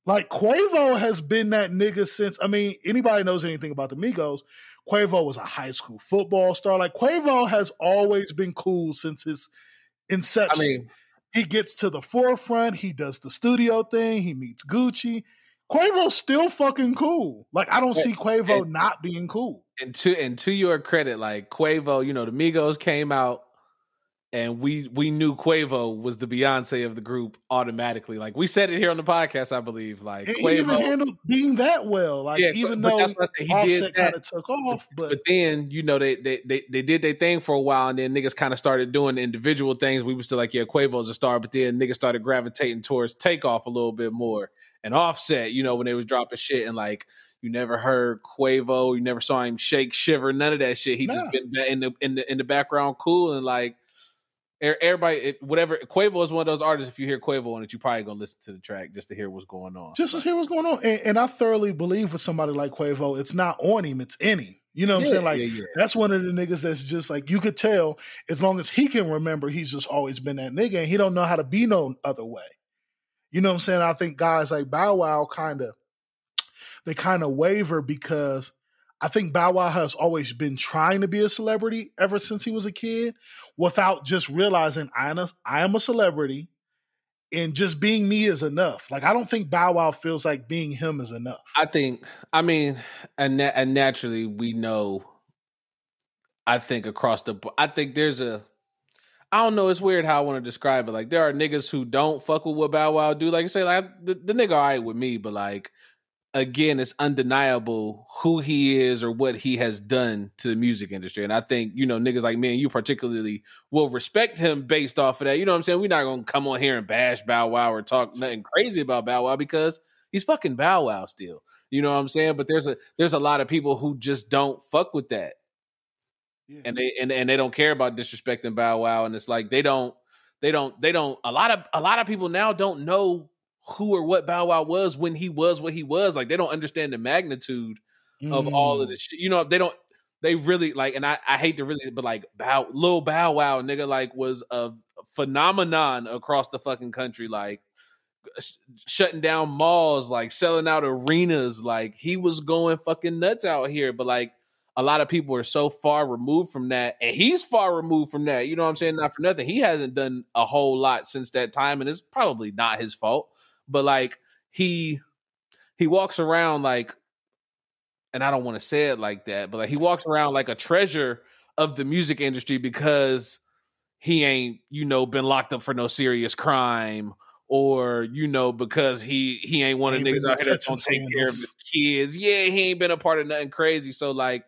Like Quavo has been that nigga since. I mean, anybody knows anything about the Migos? Quavo was a high school football star. Like Quavo has always been cool since his inception. I mean, he gets to the forefront. He does the studio thing. He meets Gucci. Quavo's still fucking cool. Like I don't see Quavo and- not being cool. and to and to your credit, like Quavo, you know, the Migos came out and we we knew Quavo was the Beyonce of the group automatically. Like we said it here on the podcast, I believe. Like And he even Quavo, handled being that well. Like Yeah, even but- but though that's what I say, he Offset kind of took off, but, but then you know they, they they they did their thing for a while, and then niggas kind of started doing individual things. We were still like, yeah, Quavo's a star, but then niggas started gravitating towards Takeoff a little bit more and Offset. You know when they was dropping shit and like. You never heard Quavo. You never saw him shake, shiver, none of that shit. He Nah. just been in the in the in the background, cool and like everybody. It, whatever Quavo is one of those artists. If you hear Quavo on it, you probably gonna listen to the track just to hear what's going on. just to hear what's going on. And, and I thoroughly believe with somebody like Quavo, it's not on him, it's in him. You know what I'm saying? Like yeah, yeah. that's one of the niggas that's just like you could tell as long as he can remember, he's just always been that nigga and he don't know how to be no other way. You know what I'm saying? I think guys like Bow Wow kind of they kind of waver because I think Bow Wow has always been trying to be a celebrity ever since he was a kid without just realizing I am a, I am a celebrity and just being me is enough. Like I don't think Bow Wow feels like being him is enough. I think, I mean, and, na- and naturally we know. I think across the, I think there's a, I don't know. It's weird how I want to describe it. Like there are niggas who don't fuck with what Bow Wow do. Like I say, like the, the nigga all right with me, but like again, it's undeniable who he is or what he has done to the music industry. And I think you know niggas like me and you particularly will respect him based off of that. You know what I'm saying? We're not gonna come on here and bash Bow Wow or talk nothing crazy about Bow Wow because he's fucking Bow Wow still. You know what I'm saying? But there's a there's a lot of people who just don't fuck with that Yeah. and they and, and they don't care about disrespecting Bow Wow, and it's like they don't they don't they don't a lot of a lot of people now don't know who or what Bow Wow was when he was what he was. Like they don't understand the magnitude of all of Mm. this shit. You know, they don't they really like and I, I hate to really but like Bow Lil Bow Wow nigga like was a phenomenon across the fucking country. Like sh- shutting down malls like selling out arenas. Like he was going fucking nuts out here. But like a lot of people are so far removed from that. And he's far removed from that. You know what i'm saying? Not for nothing. He hasn't done a whole lot since that time. And it's probably not his fault but like he he walks around like and i don't want to say it like that but like he walks around like a treasure of the music industry because he ain't you know been locked up for no serious crime or you know because he he ain't one of the niggas out here gonna touching take care of his kids. Yeah he ain't been a part of nothing crazy. So like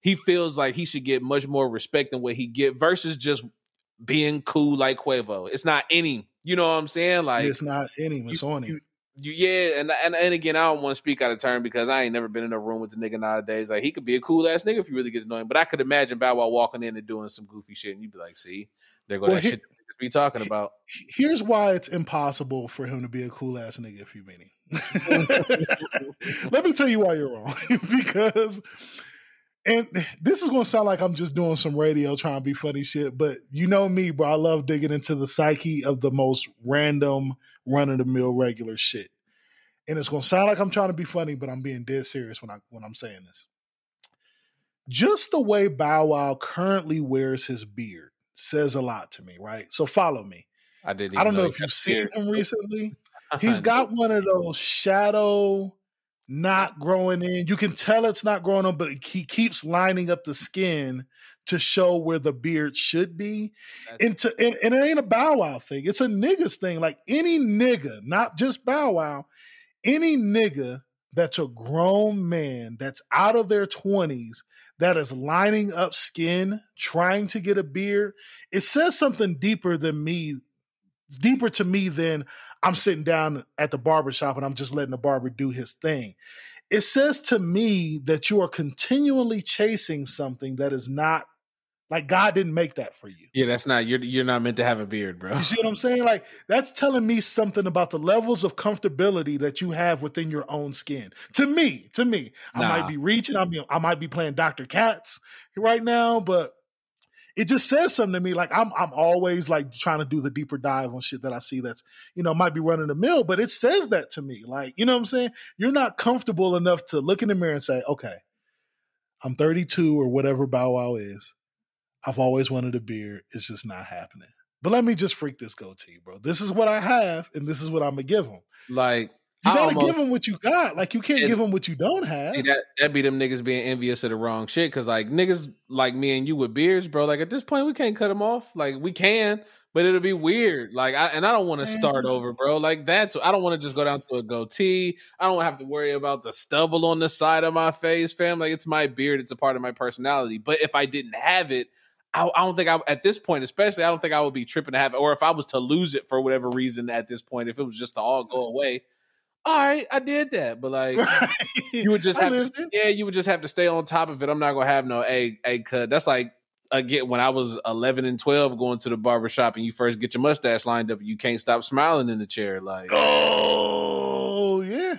he feels like he should get much more respect than what he get versus just being cool like Quavo. It's not any, you know what I'm saying? Like it's not in him, it's you- on him. you, yeah, and, and and again, I don't want to speak out of turn because I ain't never been in a room with the nigga nowadays. Like he could be a cool ass nigga if you really get to know him, but I could imagine Bow Wow walking in and doing some goofy shit, and you'd be like, "See, there go Well, that he- shit that be talking about." Here's why it's impossible for him to be a cool ass nigga if you mean him. Let me tell you why you're wrong. because and this is gonna sound like I'm just doing some radio trying to be funny shit, but you know me, bro. I love digging into the psyche of the most random, run of the mill regular shit. And it's gonna sound like I'm trying to be funny, but I'm being dead serious when I when I'm saying this. Just the way Bow Wow currently wears his beard says a lot to me, right? So follow me. I didn't. I don't even know if you've seen scared. him recently. He's got one of those shadow not growing in. You can tell it's not growing on, but he keeps lining up the skin to show where the beard should be. That's- And, to, and, and it ain't a Bow Wow thing. It's a niggas thing. Like any nigga, not just Bow Wow, any nigga that's a grown man that's out of their 20s that is lining up skin, trying to get a beard, it says something deeper than me, deeper to me than I'm sitting down at the barber shop and I'm just letting the barber do his thing. It says to me that you are continually chasing something that is not Like God didn't make that for you. Yeah, that's not you're you're not meant to have a beard, bro. You see what I'm saying? Like that's telling me something about the levels of comfortability that you have within your own skin. To me, to me, I might be reaching. I mean, I might be playing Dr. Katz right now, but it just says something to me. Like I'm, I'm always like trying to do the deeper dive on shit that I see that's you know might be running the mill, but it says that to me. Like you know what I'm saying? You're not comfortable enough to look in the mirror and say, okay, I'm 32 or whatever Bow Wow is. I've always wanted a beard. It's just not happening. But let me just freak this goatee, bro. This is what I have, and this is what I'm gonna give him. Like You gotta almost- give them what you got. Like you can't And- give them what you don't have. See that that be them niggas being envious of the wrong shit. Cause like niggas like me and you with beards, bro. Like at this point, we can't cut them off. Like we can, but it'll be weird. Like I and I don't want to start over, bro. Like that's I don't want to just go down to a goatee. I don't have to worry about the stubble on the side of my face, fam. Like it's my beard. It's a part of my personality. But if I didn't have it. I, I don't think I at this point, especially, I don't think I would be tripping to have it. Or if I was to lose it for whatever reason at this point, if it was just to all go away, all right, I did that. But like, you would just have to, yeah, you would just have to stay on top of it. I'm not gonna have no a a cut. That's like again when I was 11 and 12 going to the barber shop and you first get your mustache lined up, you can't stop smiling in the chair. Like, Oh yeah,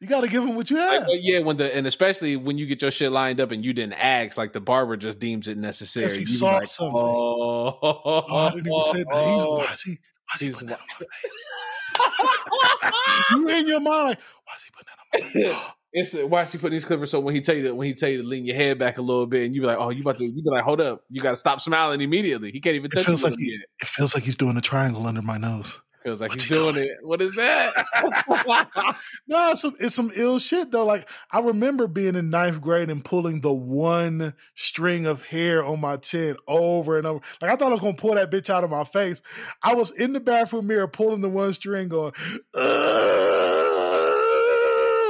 you got to give him what you have. but yeah, when the and especially when you get your shit lined up and you didn't ask, like the barber just deems it necessary. Yes, he You saw like, something. Oh, oh, I didn't even say that. He's, why is he? Why is he He's putting that on my face? you in your mind like, why is he putting that on my? It's uh, why is she putting these clippers? So when he tell you that, when he tell you to lean your head back a little bit, and you be like, "Oh, you about to?" You be like, "Hold up, you got to stop smiling immediately." He can't even It touch you feels with like he, it feels like he's doing a triangle under my nose. Feels like he's doing doing? it. What is that? No, it's some it's some ill shit though. Like I remember being in ninth grade and pulling the one string of hair on my chin over and over. Like I thought I was gonna pull that bitch out of my face. I was in the bathroom mirror pulling the one string, going, "Ugh."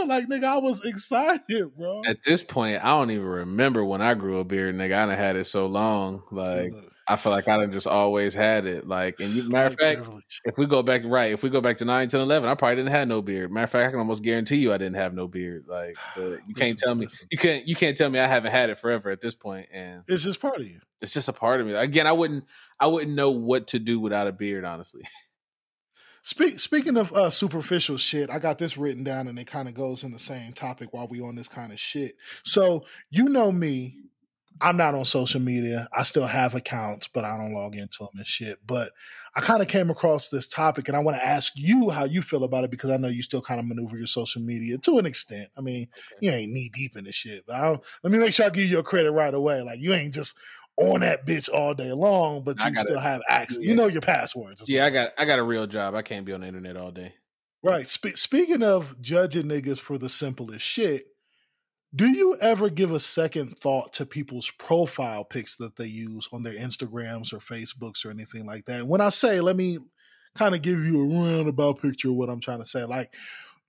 like nigga, I was excited, bro. At this point, I don't even remember when I grew a beard, nigga. I done had it so long. Like I feel like I done just always had it. Like, and you, matter of fact, privilege. if we go back right, if we go back to 9, 10, 11, I probably didn't have no beard. Matter of fact, I can almost guarantee you I didn't have no beard. Like, but you can't tell me listen. you can't you can't tell me I haven't had it forever at this point. point, and it's just part of you. it's just a part of me. Again, I wouldn't I wouldn't know what to do without a beard, honestly. Speak, speaking of uh, superficial shit, I got this written down and it kind of goes in the same topic while we on this kind of shit. So you know me, I'm not on social media. I still have accounts, but I don't log into them and shit. But I kind of came across this topic and I want to ask you how you feel about it because I know you still kind of maneuver your social media to an extent. I mean, you ain't knee deep in this shit, but I don't, let me make sure I give you your credit right away. Like you ain't just on that bitch all day long, but you gotta- still have access. yeah. You know your passwords. Yeah, I got I got a real job. I can't be on the internet all day. Right. Spe- speaking of judging niggas for the simplest shit, do you ever give a second thought to people's profile pics that they use on their Instagrams or Facebooks or anything like that? When I say, let me kind of give you a roundabout picture of what I'm trying to say. Like,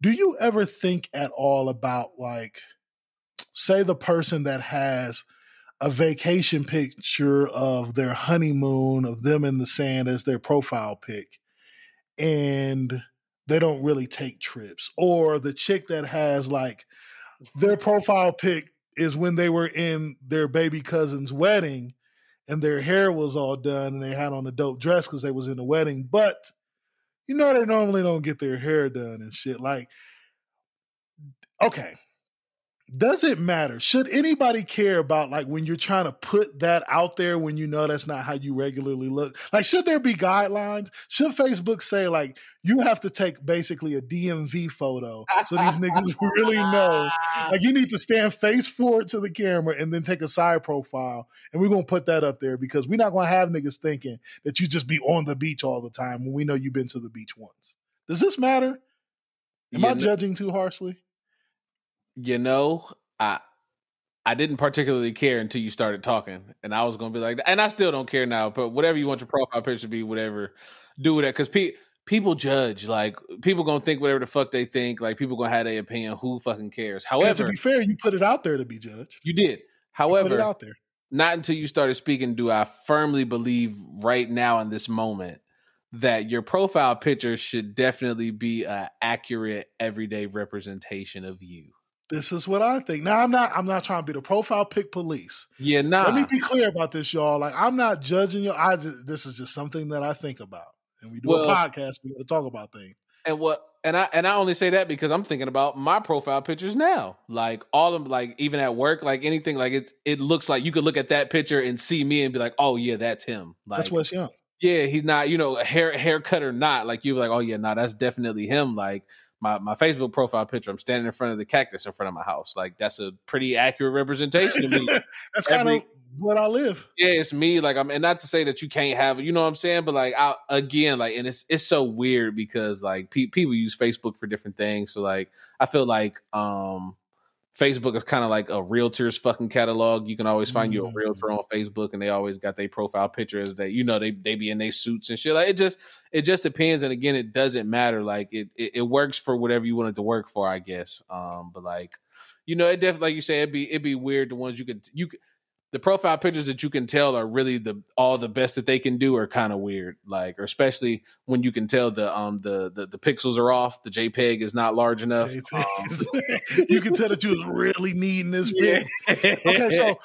do you ever think at all about, like, say the person that has a vacation picture of their honeymoon, of them in the sand as their profile pic, and they don't really take trips. Or the chick that has like their profile pic is when they were in their baby cousin's wedding and their hair was all done and they had on a dope dress because they was in the wedding. But you know they normally don't get their hair done and shit. Like, okay. Does it matter? Should anybody care about like when you're trying to put that out there when you know that's not how you regularly look? Like, should there be guidelines? Should Facebook say like you have to take basically a DMV photo so these niggas really know? Like, you need to stand face forward to the camera and then take a side profile, and we're gonna put that up there because we're not gonna have niggas thinking that you just be on the beach all the time when we know you've been to the beach once. Does this matter? Am You I judging too harshly? You know, I I didn't particularly care until you started talking, and I was gonna be like, and I still don't care now. But whatever you want your profile picture to be, whatever, do that because pe- people judge. Like people gonna think whatever the fuck they think. Like people gonna have their opinion. Who fucking cares? And to be fair, you put it out there to be judged. you did. You put it However, out there. not until you started speaking do I firmly believe right now in this moment that your profile picture should definitely be an accurate everyday representation of you. This is what I think. Now I'm not I'm not trying to be the profile pic police. Yeah, nah. Let me be clear about this, y'all. Like I'm not judging you. I just, this is just something that I think about. And we do Well- a podcast, we gotta talk about things. And what and I and I only say that because I'm thinking about my profile pictures now. Like all of them, like even at work, like anything, like it it looks like you could look at that picture and see me and be like, oh yeah, that's him. Like That's Wes Young. yeah, he's not, you know, hair haircut or not. Like you're like, oh yeah, nah, that's definitely him. Like my my Facebook profile picture, I'm standing in front of the cactus in front of my house. Like that's a pretty accurate representation of me. That's kind of what I live. yeah, it's me. Like I'm, and not to say that you can't have, you know what I'm saying, but like I again, like, and it's it's so weird because like pe- people use Facebook for different things. So like, I feel like um Facebook is kind of like a realtor's fucking catalog. You can always find you a Mm. realtor on Facebook, and they always got their profile pictures that you know they they be in their suits and shit. Like it just it just depends. And again, it doesn't matter. Like it it, it works for whatever you want it to work for, I guess. Um, but like you know, it definitely like you say, it'd be it'd be weird. The ones you could you could the profile pictures that you can tell are really the all the best that they can do are kind of weird. Like, or especially when you can tell the um the, the the pixels are off, the JPEG is not large enough. JPEG. you can tell that you was really needing this pic. Okay, so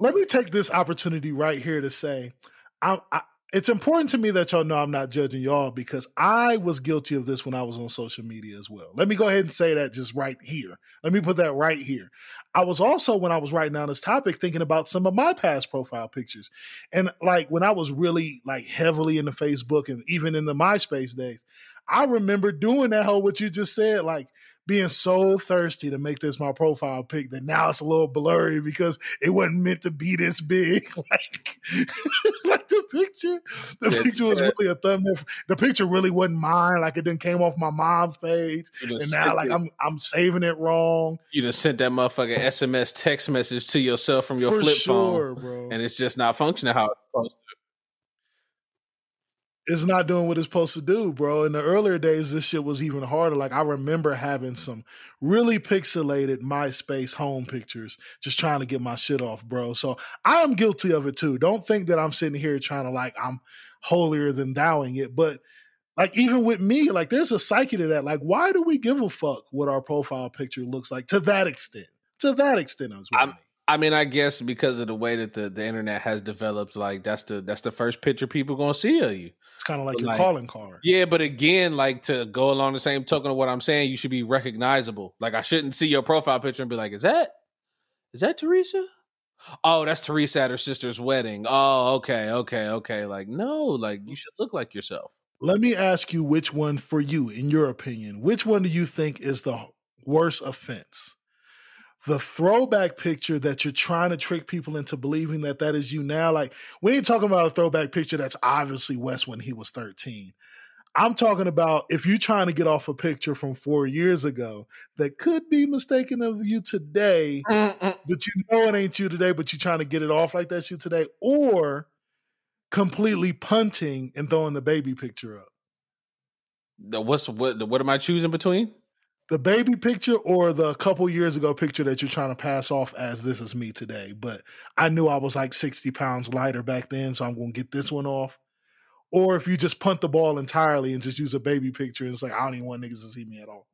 let me take this opportunity right here to say, I, I, it's important to me that y'all know I'm not judging y'all because I was guilty of this when I was on social media as well. Let me go ahead and say that just right here. Let me put that right here. I was also, when I was writing down this topic, thinking about some of my past profile pictures. And like when I was really like heavily into Facebook and even in the MySpace days, I remember doing that whole what you just said, like being so thirsty to make this my profile pic that now it's a little blurry because it wasn't meant to be this big. like, like the picture, the Yeah, picture was yeah. really a thumbnail. The picture really wasn't mine. Like it didn't came off my mom's page, and now like it- I'm I'm saving it wrong you just sent that motherfucker SMS text message to yourself from your for flip sure, phone, bro. and it's just not functioning how it's supposed to. It's not doing what it's supposed to do, bro. In the earlier days, this shit was even harder. Like I remember having some really pixelated MySpace home pictures, just trying to get my shit off, bro. So I am guilty of it too. Don't think that I'm sitting here trying to like I'm holier than thouing it, but like even with me, like there's a psyche to that. Like, why do we give a fuck what our profile picture looks like to that extent? To that extent, I was. I'm- mean, I guess because of the way that the, the internet has developed, like that's the that's the first picture people gonna see of you. It's kind of like your like- calling card. Yeah, but again, like to go along the same token of what I'm saying, you should be recognizable. Like I shouldn't see your profile picture and be like, "Is that is that Teresa?" Oh, that's Teresa at her sister's wedding. Oh, okay, okay, okay. Like no, like you should look like yourself. Let me ask you which one for you, in your opinion, which one do you think is the worst offense? The throwback picture that you're trying to trick people into believing that that is you now. Like, we ain't talking about a throwback picture that's obviously Wes when he was 13. I'm talking about if you're trying to get off a picture from four years ago that could be mistaken of you today, but you know it ain't you today, but you're trying to get it off like that's you today, or completely punting and throwing the baby picture up. The- What's what? What am I choosing between? The baby picture or the couple years ago picture that you're trying to pass off as this is me today. But I knew I was like 60 pounds lighter back then, so I'm going to get this one off. Or if you just punt the ball entirely and just use a baby picture, it's like I don't even want niggas to see me at all.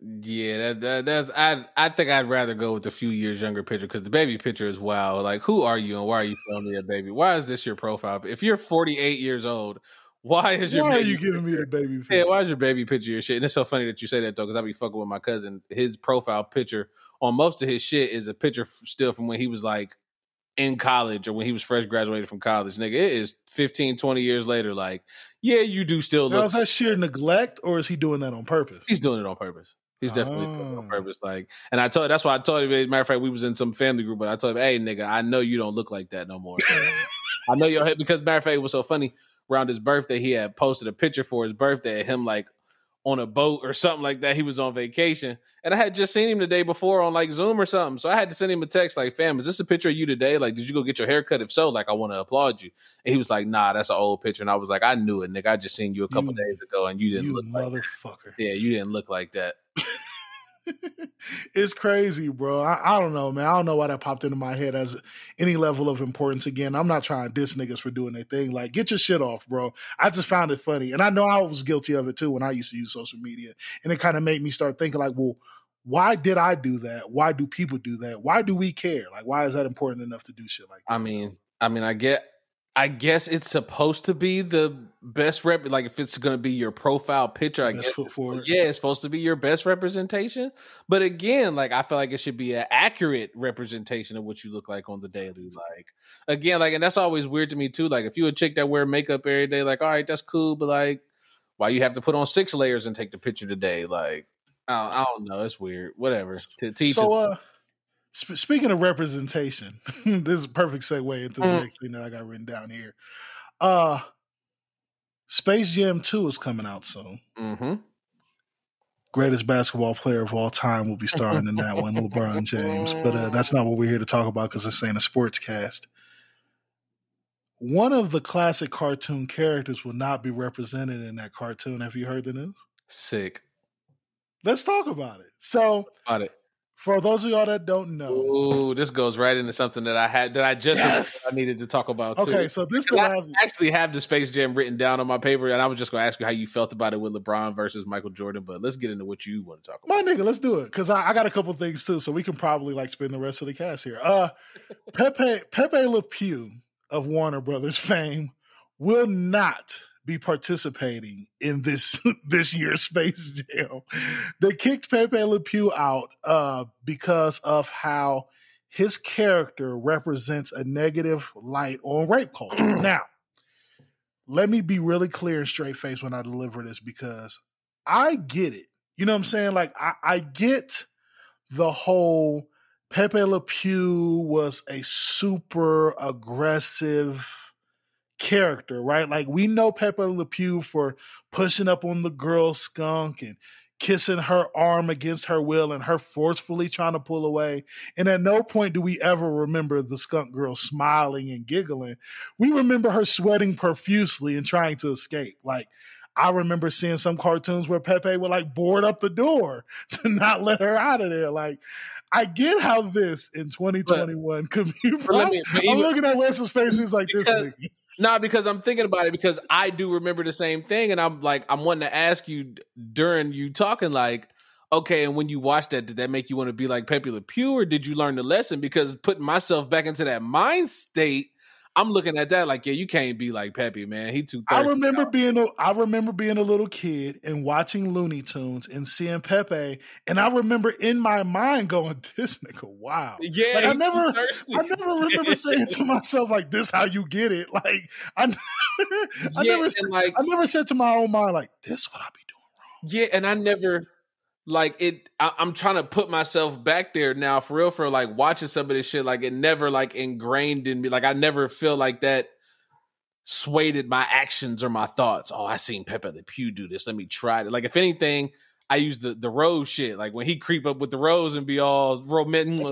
Yeah, that, that that's I I think I'd rather go with the few years younger picture because the baby picture is wow. Like, who are you and why are you showing me a baby? Why is this your profile? If you're 48 years old, why is your Why are you giving me the baby picture? Yeah, why is your baby picture your shit? And it's so funny that you say that though, because I be fucking with my cousin. His profile picture on most of his shit is a picture still from when he was like in college or when he was fresh graduated from college. Nigga, it is 15, 20 years later. Like, yeah, you do still Now, look. is that sheer neglect or is he doing that on purpose? He's doing it on purpose. He's definitely it on Oh. purpose. Like, and I told that's why I told him. As a matter of fact, we was in some family group, but I told him, "Hey, nigga, I know you don't look like that no more. I know your head because matter of fact, it was so funny. Around his birthday, he had posted a picture for his birthday of him like on a boat or something like that. He was on vacation, and I had just seen him the day before on like Zoom or something. So I had to send him a text like, "Fam, is this a picture of you today? Like, did you go get your hair cut? If so, like, I want to applaud you." And he was like, "Nah, that's an old picture." And I was like, "I knew it, nigga. I just seen you a couple You- days ago, and you didn't You look like that. yeah, you didn't look like that." It's crazy, bro. I, I don't know, man. I don't know why that popped into my head as any level of importance. Again, I'm not trying to diss niggas for doing their thing. Like, get your shit off, bro. I just found it funny. And I know I was guilty of it too when I used to use social media. And it kind of made me start thinking, like, well, why did I do that? Why do people do that? Why do we care? Like, why is that important enough to do shit like that? I mean, I mean, I get. I guess it's supposed to be the best rep. Like if it's going to be your profile picture, I Best guess. forward. Yeah, it's supposed to be your best representation. But again, like I feel like it should be an accurate representation of what you look like on the daily. Like again, like and that's always weird to me too. Like if you a chick that wear makeup every day, like all right, that's cool, but like why you have to put on six layers and take the picture today? Like I don't, I don't know, it's weird. Whatever. To teach. So, uh, sp- speaking of representation, this is a perfect segue into the Mm. next thing that I got written down here. Uh, Space Jam 2 is coming out soon. Mm-hmm. Greatest basketball player of all time will be starring in that one, LeBron James. But uh, that's not what we're here to talk about because this ain't a sports cast. One of the classic cartoon characters will not be represented in that cartoon. Have you heard the news? Sick. Let's talk about it. So, About it. For those of y'all that don't know, Ooh, this goes right into something that I had that I just Yes! I needed to talk about. Too. okay, so this is the I actually have the Space Jam written down on my paper, and I was just going to ask you how you felt about it with LeBron versus Michael Jordan. But let's get into what you want to talk about. My nigga, let's do it because I, I got a couple things too, so we can probably like spend the rest of the cast here. Uh, Pepe Pepe Le Pew of Warner Brothers fame will not be participating in this this year's Space Jam. They kicked Pepe Le Pew out uh, because of how his character represents a negative light on rape culture. now, let me be really clear and straight faced when I deliver this because I get it. You know what I'm saying? Like I, I get the whole Pepe Le Pew was a super aggressive character, right? Like we know Pepe Le Pew for pushing up on the girl skunk and kissing her arm against her will and her forcefully trying to pull away. And at no point do we ever remember the skunk girl smiling and giggling. We remember her sweating profusely and trying to escape. Like I remember seeing some cartoons where Pepe would like board up the door to not let her out of there. Like, I get how this in 2021 could be. But me- but I'm even- looking at Wes's face. He's like, this nigga. Nah, because I'm thinking about it because I do remember the same thing, and I'm like, I'm wanting to ask you during you talking, like, okay, and when you watched that, did that make you want to be like Pepe Le Pew, or did you learn the lesson? Because putting myself back into that mind state, I'm looking at that like, yeah, you can't be like Pepe, man. He too. I remember being a I remember being a little kid and watching Looney Tunes and seeing Pepe, and I remember in my mind going, "This nigga, wow." Yeah, Like, I never- I never remember saying to myself like, "This how you get it." Like I, Yeah, never, like I never said to my own mind like, "This what I be doing." Wrong." Yeah, and I never like it. I, I'm trying to put myself back there now for real, for like watching some of this shit. Like it never like ingrained in me. Like I never feel like that swayed my actions or my thoughts. Oh, I seen Pepe the Pew do this. Let me try it. Like if anything. I use the the rose shit, like when he creep up with the rose and be all romantic,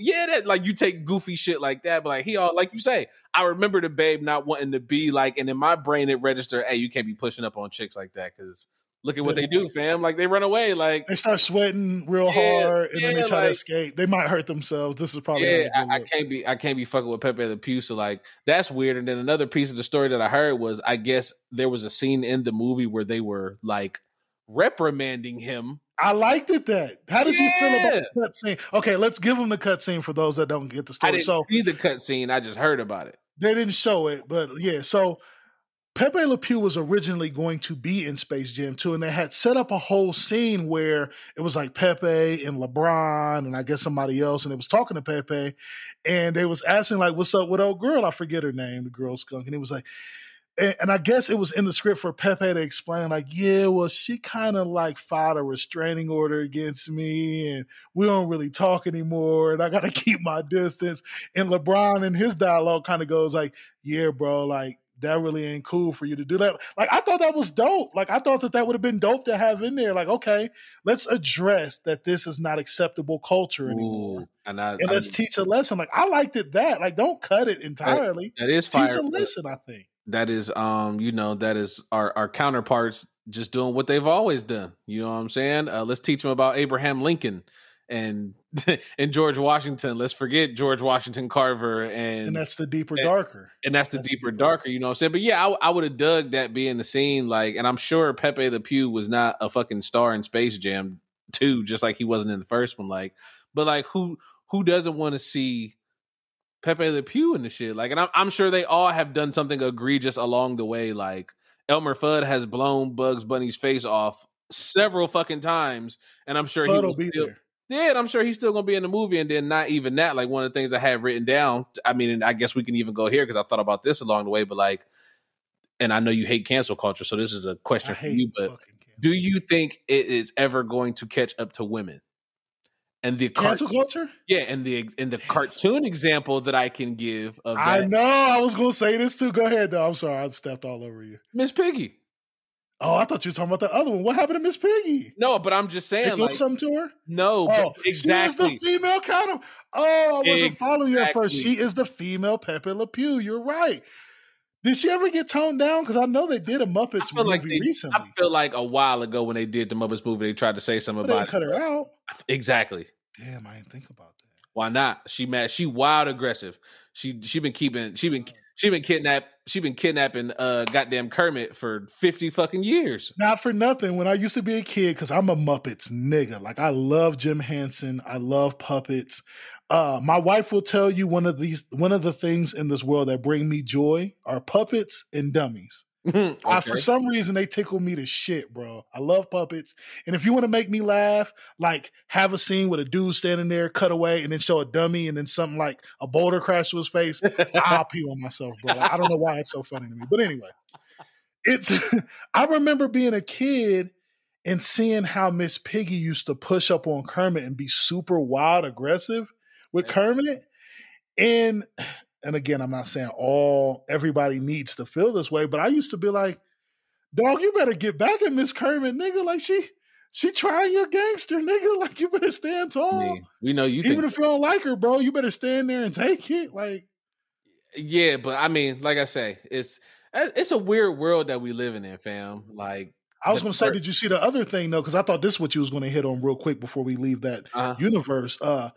yeah, that like you take goofy shit like that, but like he all like you say, I remember the babe not wanting to be like, and in my brain it registered, hey, you can't be pushing up on chicks like that because look at what they do, fam. Like they run away, like They start sweating real Yeah, hard, and then they yeah, try to escape. They might hurt themselves. This is probably yeah, I, I can't be I can't be fucking with Pepe the Pew. So like that's weird. And then another piece of the story that I heard was I guess there was a scene in the movie where they were like reprimanding him. I liked it. That how did you feel about the cut scene? Okay, let's give them the cut scene for those that don't get the I story. didn't So see the cut scene. I just heard about it. they didn't show it, but yeah. So Pepe Le Pew was originally going to be in Space Jam 2, and they had set up a whole scene where it was like Pepe and LeBron and I guess somebody else, and it was talking to Pepe, and they was asking like, "What's up with old girl?" I forget her name, the girl skunk, and he was like. And, and I guess it was in the script for Pepe to explain, like, yeah, well, she kind of like filed a restraining order against me, and we don't really talk anymore, and I got to keep my distance. And LeBron in his dialogue kind of goes like, yeah, bro, like that really ain't cool for you to do that. Like I thought that was dope. Like I thought that that would have been dope to have in there. Like okay, let's address that this is not acceptable culture anymore, Ooh, and I, and I let's mean, teach a lesson. Like I liked it that. Like don't cut it entirely. that is fire. Teach a lesson. I think. That is, um, you know, that is our our counterparts just doing what they've always done. You know what I'm saying? Uh, let's teach them about Abraham Lincoln and and George Washington. Let's forget George Washington Carver and And that's the deeper, and- darker. and that's the That's deeper, deeper. darker. You know what I'm saying? But yeah, I, I would have dug that being the scene. Like, and I'm sure Pepe the Pew was not a fucking star in Space Jam two, just like he wasn't in the first one. Like, but like who who doesn't want to see Pepe Le Pew in the shit? Like, and I'm I'm sure they all have done something egregious along the way. Like Elmer Fudd has blown Bugs Bunny's face off several fucking times, and I'm sure he Fudd will will be still, there. Yeah, I'm sure he's still gonna be in the movie. And then not even that, like one of the things I had written down. I mean, and I guess we can even go here because I thought about this along the way. But like, and I know you hate cancel culture, so this is a question for you. But do you think it is ever going to catch up to women? And the cancel culture. yeah, and the and the cartoon example that I can give of I know. I was gonna say this too. Go ahead, though. I'm sorry. I stepped all over you. Miss Piggy. Oh, I thought you were talking about the other one. What happened to Miss Piggy? No, but I'm just saying, like, something to her? no, Oh, but She is the female kind of. Oh, I wasn't following you at first. She is the female Pepe Le Pew. You're right. Did she ever get toned down? Because I know they did a Muppets movie like they, recently. I feel like a while ago when they did the Muppets movie, they tried to say something but they about cut her out. Exactly. Damn, I didn't think about that. Why not? She mad. She wild aggressive. She she been keeping. She been she been kidnap. She been kidnapping. Uh, goddamn Kermit for fifty fucking years. Not for nothing. When I used to be a kid, because I'm a Muppets nigga. Like I love Jim Henson. I love puppets. Uh, my wife will tell you one of these one of the things in this world that bring me joy are puppets and dummies. I, for some reason, they tickle me to shit, bro. I love puppets. And if you want to make me laugh, like have a scene with a dude standing there, cut away, and then show a dummy, and then something like a boulder crash to his face, I'll pee on myself, bro. Like, I don't know why it's so funny to me. But anyway, it's, I remember being a kid and seeing how Miss Piggy used to push up on Kermit and be super wild aggressive with Kermit. And and again, I'm not saying all everybody needs to feel this way, but I used to be like, dog, you better get back at Miss Kermit, nigga. Like she she trying your gangster, nigga. Like you better stand tall. we know you Even if you don't like her, bro, you better stand there and take it. Like Yeah, but I mean, like I say, it's it's a weird world that we living in, fam. Like, I was gonna say, did you see the other thing though? Because I thought this is what you was gonna hit on real quick before we leave that uh, universe. Uh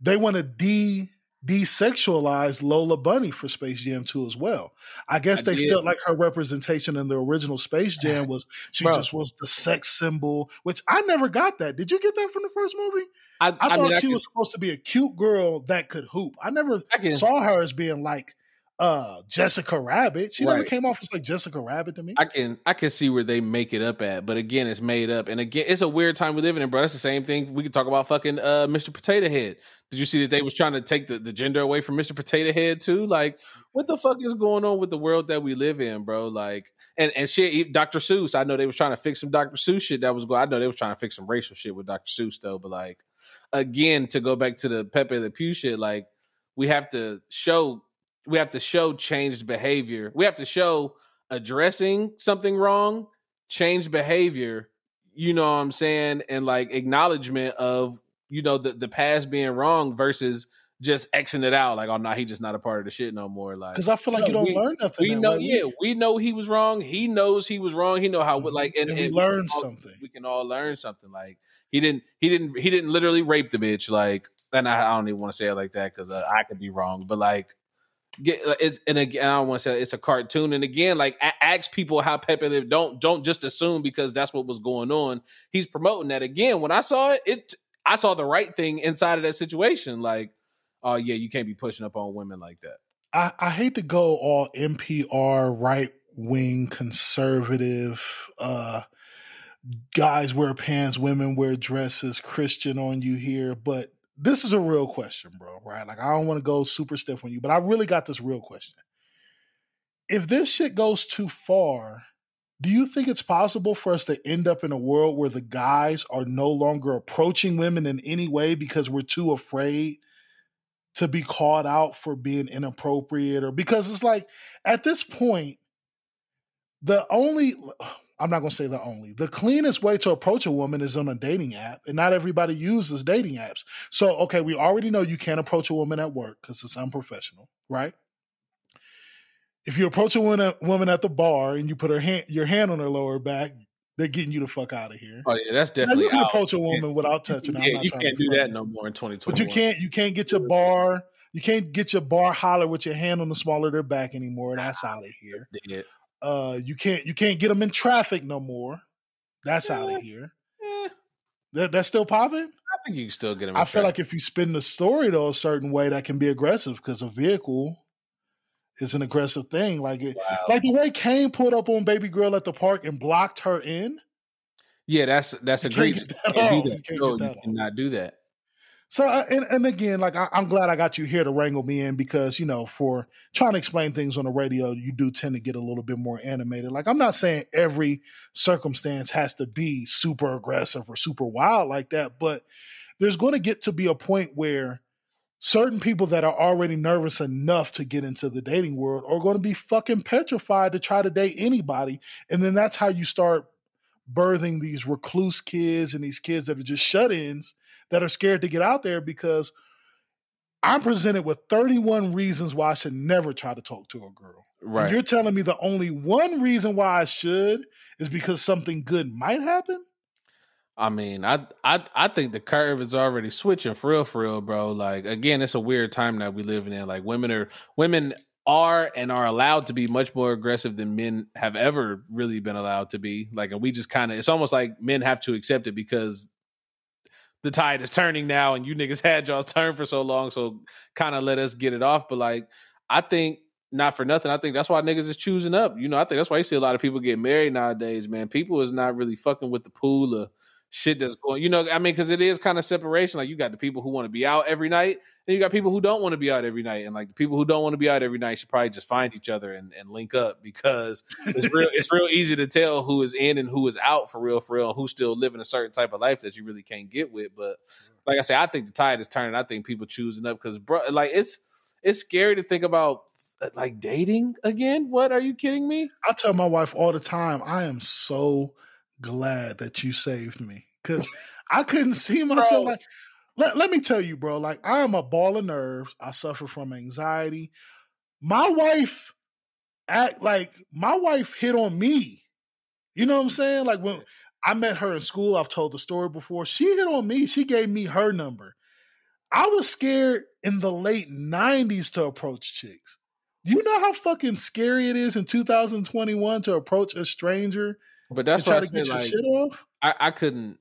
they want to de desexualize Lola Bunny for Space Jam 2 as well. I guess I they did. felt like her representation in the original Space Jam was she Bro. just was the sex symbol, which I never got that. Did you get that from the first movie? I, I, I, thought mean, she was supposed to be a cute girl that could hoop. I never can, saw her as being like uh Jessica Rabbit. She never came off as like Jessica Rabbit to me. I can, I can see where they make it up at, but again, it's made up, and again, it's a weird time we living in, bro. That's the same thing. We could talk about fucking uh, Mr. Potato Head. Did you see that they was trying to take the, the gender away from Mr. Potato Head too? Like, what the fuck is going on with the world that we live in, bro? Like, and and shit, Dr. Seuss. I know they was trying to fix some Dr. Seuss shit that was going. I know they was trying to fix some racial shit with Dr. Seuss though, but like, again, to go back to the Pepe the Pew shit, like, we have to show, we have to show changed behavior. We have to show addressing something wrong, changed behavior. You know what I'm saying, and like acknowledgement of you know the the past being wrong versus just Xing it out. Like, oh no, he just not a part of the shit no more. Like, Because I feel like No, you don't we- learn nothing. we know, way. yeah, we know he was wrong. He knows he was wrong. He know how, Mhm. like, and, And we and learned can all- something. We can all learn something. Like, he didn't, he didn't, he didn't literally rape the bitch. Like, and I, I don't even want to say it like that because uh, I could be wrong. But like, get uh, it's and again, I don't want to say it's a cartoon. And again, like, ask people how Pepe lived. Don't don't just assume because that's what was going on. He's promoting that. Again, when I saw it, it I saw the right thing inside of that situation. Like, oh yeah, you can't be pushing up on women like that. I, I hate to go all NPR right wing conservative uh guys wear pants, women wear dresses, Christian on you here, but this is a real question, bro, right? Like I don't want to go super stiff on you, but I really got this real question. If this shit goes too far, do you think it's possible for us to end up in a world where the guys are no longer approaching women in any way because we're too afraid to be called out for being inappropriate or because it's like at this point the only I'm not going to say the only. The cleanest way to approach a woman is on a dating app, and not everybody uses dating apps. So, okay, we already know you can't approach a woman at work because it's unprofessional, right? If you approach a woman, at the bar and you put her hand, your hand on her lower back, they're getting you the fuck out of here. Oh yeah, that's Now, definitely you can out. approach a woman without touching. Yeah, you can't do that no more in 2020. But you can't you can't get your bar you can't get your bar holler with your hand on the small of their back anymore. That's out of here. Yeah. Uh, you can't you can't get them in traffic no more. That's out Eh. of here. Eh, That that's still popping. I think you can still get them. I feel like if you spin the story though a certain way, that can be aggressive because a vehicle is an aggressive thing. Like it, Wow. like the way Kane pulled up on baby girl at the park and blocked her in. yeah, that's that's You can't egregious. get You that can't do that. can't No, get you cannot do that. So and, and again, like I, I'm glad I got you here to wrangle me in because you know for trying to explain things on the radio, you do tend to get a little bit more animated. Like I'm not saying every circumstance has to be super aggressive or super wild like that, but there's going to get to be a point where certain people that are already nervous enough to get into the dating world are going to be fucking petrified to try to date anybody, and then that's how you start birthing these recluse kids and these kids that are just shut-ins that are scared to get out there because I'm presented with 31 reasons why I should never try to talk to a girl. And Right. you're telling me the only one reason why I should is because something good might happen? I mean, I I I think the curve is already switching for real, for real, bro. Like again, it's a weird time that we living in. Like women are women are and are allowed to be much more aggressive than men have ever really been allowed to be. Like, and we just kind of it's almost like men have to accept it because the tide is turning now, and you niggas had y'all's turn for so long, so kind of let us get it off. But like, I think not for nothing. I think that's why niggas is choosing up. You know, I think that's why you see a lot of people get married nowadays, man. People is not really fucking with the pool of shit that's going. You know, I mean, because it is kind of separation. Like you got the people who want to be out every night, and you got people who don't want to be out every night. And like the people who don't want to be out every night should probably just find each other and, and link up because it's real. it's real easy to tell who is in and who is out for real, for real, and who's still living a certain type of life that you really can't get with. But like I say, I think the tide is turning. I think people choosing up because, bro, like it's it's scary to think about uh, like dating again. What are you kidding me? I tell my wife all the time, I am so glad that you saved me because I couldn't see myself Bro. like. Let, let me tell you, bro. Like I am a ball of nerves. I suffer from anxiety. My wife act like my wife hit on me. You know what I'm mm. saying? Like when I met her in school, I've told the story before. She hit on me. She gave me her number. I was scared in the late 90s to approach chicks. Do you know how fucking scary it is in 2021 to approach a stranger But that's why I to get like shit off? I, I couldn't.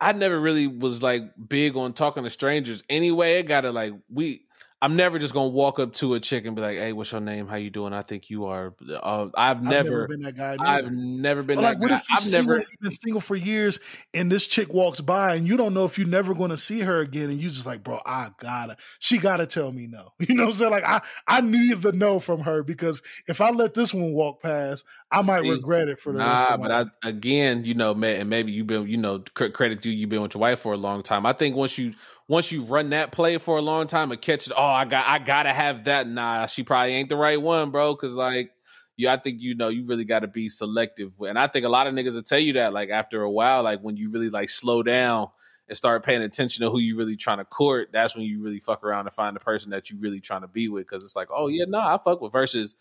I never really was like big on talking to strangers. Anyway, it gotta like we. I'm never just gonna walk up to a chick and be like, "Hey, what's your name? How you doing? I think you are." Uh, I've I've never, been that guy. I've never been like, what guy. if you're I've single, never. been single for years, and this chick walks by, and you don't know if you're never going to see her again, and you just like, bro, I gotta, she gotta tell me no. You know what I'm saying? Like, I, I need the no from her because if I let this one walk past, I might See, regret it for the rest of my but life. I again, you know, man, and maybe you've been, you know, credit to you, you've been with your wife for a long time. I think once you once you run that play for a long time and catch it, oh, I got, I gotta have that. Nah, she probably ain't the right one, bro. Because like, you, I think you know, you really got to be selective. And I think a lot of niggas will tell you that, like after a while, like when you really like slow down and start paying attention to who you really trying to court, that's when you really fuck around and find the person that you really trying to be with. Because it's like, oh yeah, nah, I fuck with versus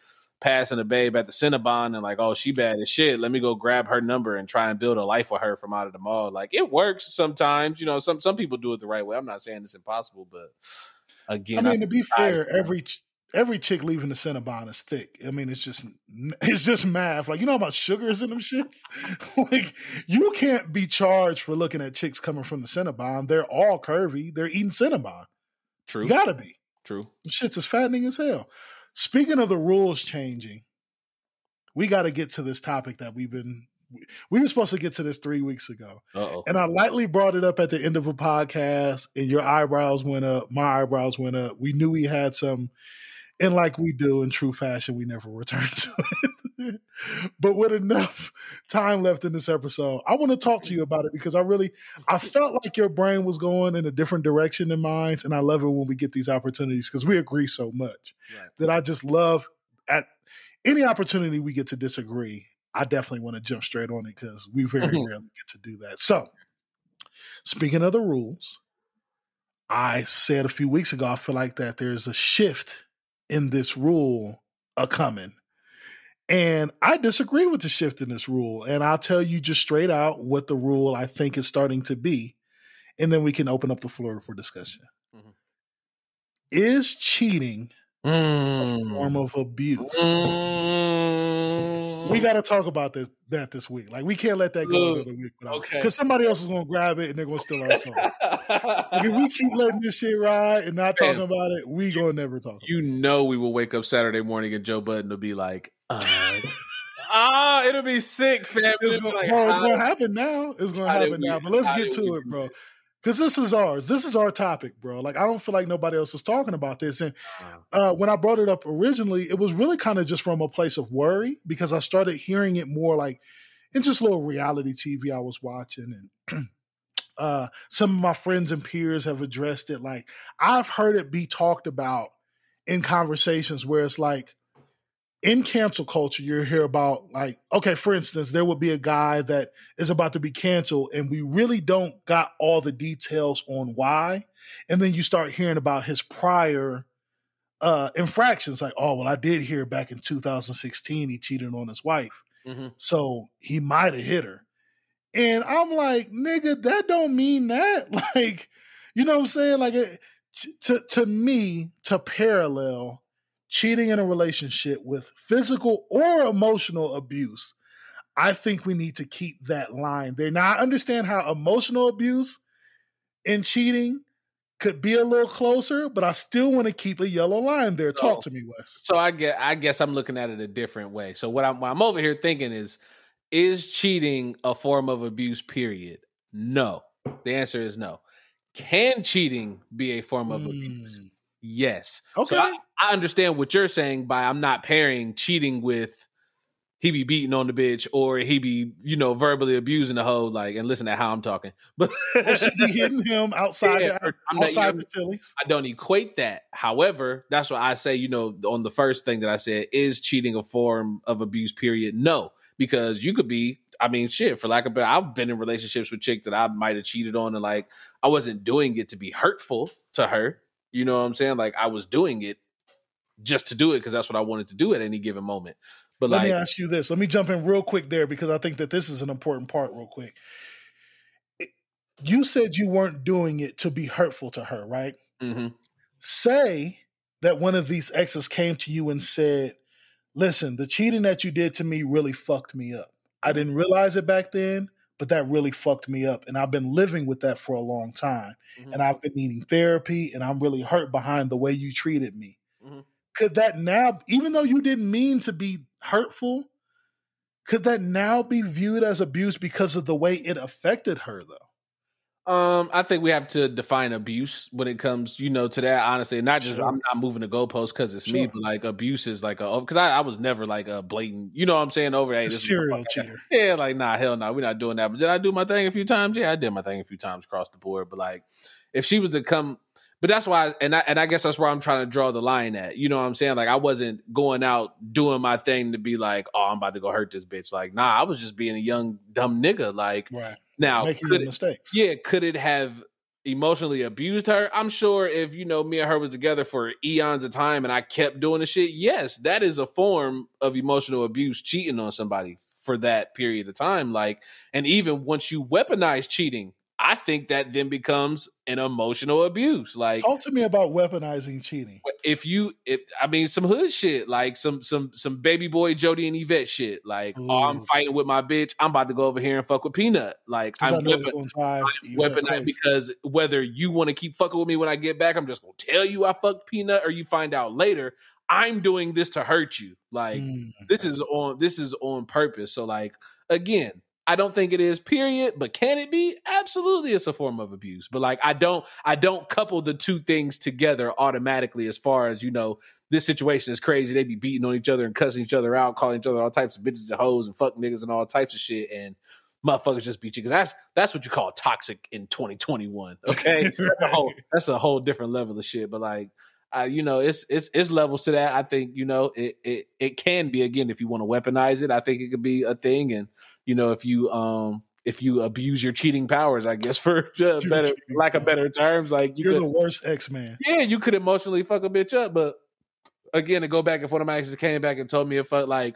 passing a babe at the Cinnabon and like, oh, she bad as shit. Let me go grab her number and try and build a life with her from out of the mall. Like it works sometimes. You know, some some people do it the right way. I'm not saying it's impossible, but again, I mean, to be I- fair, every every chick leaving the Cinnabon is thick. I mean, it's just it's just math. Like you know how much sugar is in them shits. like you can't be charged for looking at chicks coming from the Cinnabon. They're all curvy. They're eating Cinnabon. true, You gotta be. true. Shits as fattening as hell. Speaking of the rules changing, we got to get to this topic that we've been. We were supposed to get to this three weeks ago. Uh oh. And I lightly brought it up at the end of a podcast, and your eyebrows went up. My eyebrows went up. We knew we had some, and like we do in true fashion, we never returned to it. but with enough time left in this episode, I want to talk to you about it because I really, I felt like your brain was going in a different direction than mine, and I love it when we get these opportunities because we agree so much Right. that I just love at any opportunity we get to disagree. I definitely want to jump straight on it because we very Mhm. rarely get to do that. So, speaking of the rules, I said a few weeks ago, I feel like that there's a shift in this rule a coming. And I disagree with the shift in this rule. And I'll tell you just straight out what the rule I think is starting to be. And then we can open up the floor for discussion. Mhm. Is cheating a Mm. form of abuse? Mm. we got to talk about this that this week. Like we can't let that go Look, another week without okay. because somebody else is going to grab it and they're going to steal our song. Like, if we keep letting this shit ride and not talking about it, we going to never talk. About you know we will wake up Saturday morning and Joe Budden will be like, uh, ah, it'll be sick, fam. it. It's going, like, bro, it's to happen now. It's going to happen we- now. But let's get did we to it, bro. Because this is ours. This is our topic, bro. Like I don't feel like nobody else is talking about this. And uh, when I brought it up originally, it was really kind of just from a place of worry because I started hearing it more like in just little reality TV I was watching, and uh, some of my friends and peers have addressed it. Like I've heard it be talked about in conversations where it's like in cancel culture, you hear about like, okay, for instance, there would be a guy that is about to be canceled, and we really don't got all the details on why. And then you start hearing about his prior uh infractions, like, oh, well, I did hear back in 2016 he cheated on his wife. Mhm. So he might have hit her. And I'm like, nigga, that don't mean that. Like, you know what I'm saying? Like, it, to to me, to parallel cheating in a relationship with physical or emotional abuse, I think we need to keep that line there. Now, I understand how emotional abuse and cheating could be a little closer, but I still want to keep a yellow line there. Talk So- to me, Wes. So I get I guess I'm looking at it a different way. So what I'm what I'm over here thinking is is cheating a form of abuse period? No. The answer is no. Can cheating be a form of abuse? Hmm. Yes. Okay. So I, I understand what you're saying by I'm not pairing cheating with he be beating on the bitch or he be, you know, verbally abusing the hoe, like, and listen to how I'm talking. But Or she be hitting him outside Yeah, the, not- outside you the Phillies. I don't equate that. However, that's why I say, you know, on the first thing that I said, is cheating a form of abuse, period? No, because you could be, I mean, shit, for lack of better, I've been in relationships with chicks that I might have cheated on and like I wasn't doing it to be hurtful to her. You know what I'm saying? Like I was doing it just to do it because that's what I wanted to do at any given moment. But Let like, me ask you this. Let me jump in real quick there because I think that this is an important part, real quick. It- You said you weren't doing it to be hurtful to her, right? mhm. Say that one of these exes came to you and said, Listen, the cheating that you did to me really fucked me up. I didn't realize it back then, but that really fucked me up. And I've been living with that for a long time. Mhm. And I've been needing therapy, and I'm really hurt behind the way you treated me. Mhm. Could that now, even though you didn't mean to be hurtful, could that now be viewed as abuse because of the way it affected her, though? Um, I think we have to define abuse when it comes, you know, to that. Honestly, not just Sure. I'm not moving the goalpost because it's me, but like abuse is like a because I, I was never like a blatant, you know what I'm saying? Over hey, A serial cheater. yeah, like nah, hell no, we're not doing that. But did I do my thing a few times? Yeah, I did my thing a few times across the board. But like, if she was to come, but that's why, and I and I guess that's where I'm trying to draw the line at. You know what I'm saying? Like, I wasn't going out doing my thing to be like, oh, I'm about to go hurt this bitch. Like, nah, I was just being a young dumb nigga. Like, Right. Now Making could mistakes. yeah, could it have emotionally abused her? I'm sure if you know me and her was together for eons of time and I kept doing the shit, yes, that is a form of emotional abuse, cheating on somebody for that period of time. Like, and even once you weaponize cheating, I think that then becomes an emotional abuse. Like, Talk to me about weaponizing cheating. if you if I mean some hood shit, like some some some baby boy Jody and Yvette shit, like oh I'm fighting with my bitch, I'm about to go over here and fuck with Peanut. Like I'm weapon- going to drive Yvette weaponize crazy. because whether you want to keep fucking with me when I get back, I'm just gonna tell you I fucked Peanut, or you find out later I'm doing this to hurt you. Like Mm. this is on this is on purpose. So like again, I don't think it is. Period. But can it be? Absolutely, it's a form of abuse. But like I don't I don't couple the two things together automatically. As far as you know, this situation is crazy. They be beating on each other and cussing each other out, calling each other all types of bitches and hoes and fuck niggas and all types of shit and. Motherfuckers just beat you because that's that's what you call toxic in 2021. Okay, that's a whole that's a whole different level of shit. But like, uh, you know, it's it's it's levels to that. I think you know it it it can be again if you want to weaponize it. I think it could be a thing, and you know if you um if you abuse your cheating powers, I guess for uh, better lack of better terms, like you You're could the worst X Man. yeah you could emotionally fuck a bitch up, but again to go back if one of my exes came back and told me if I like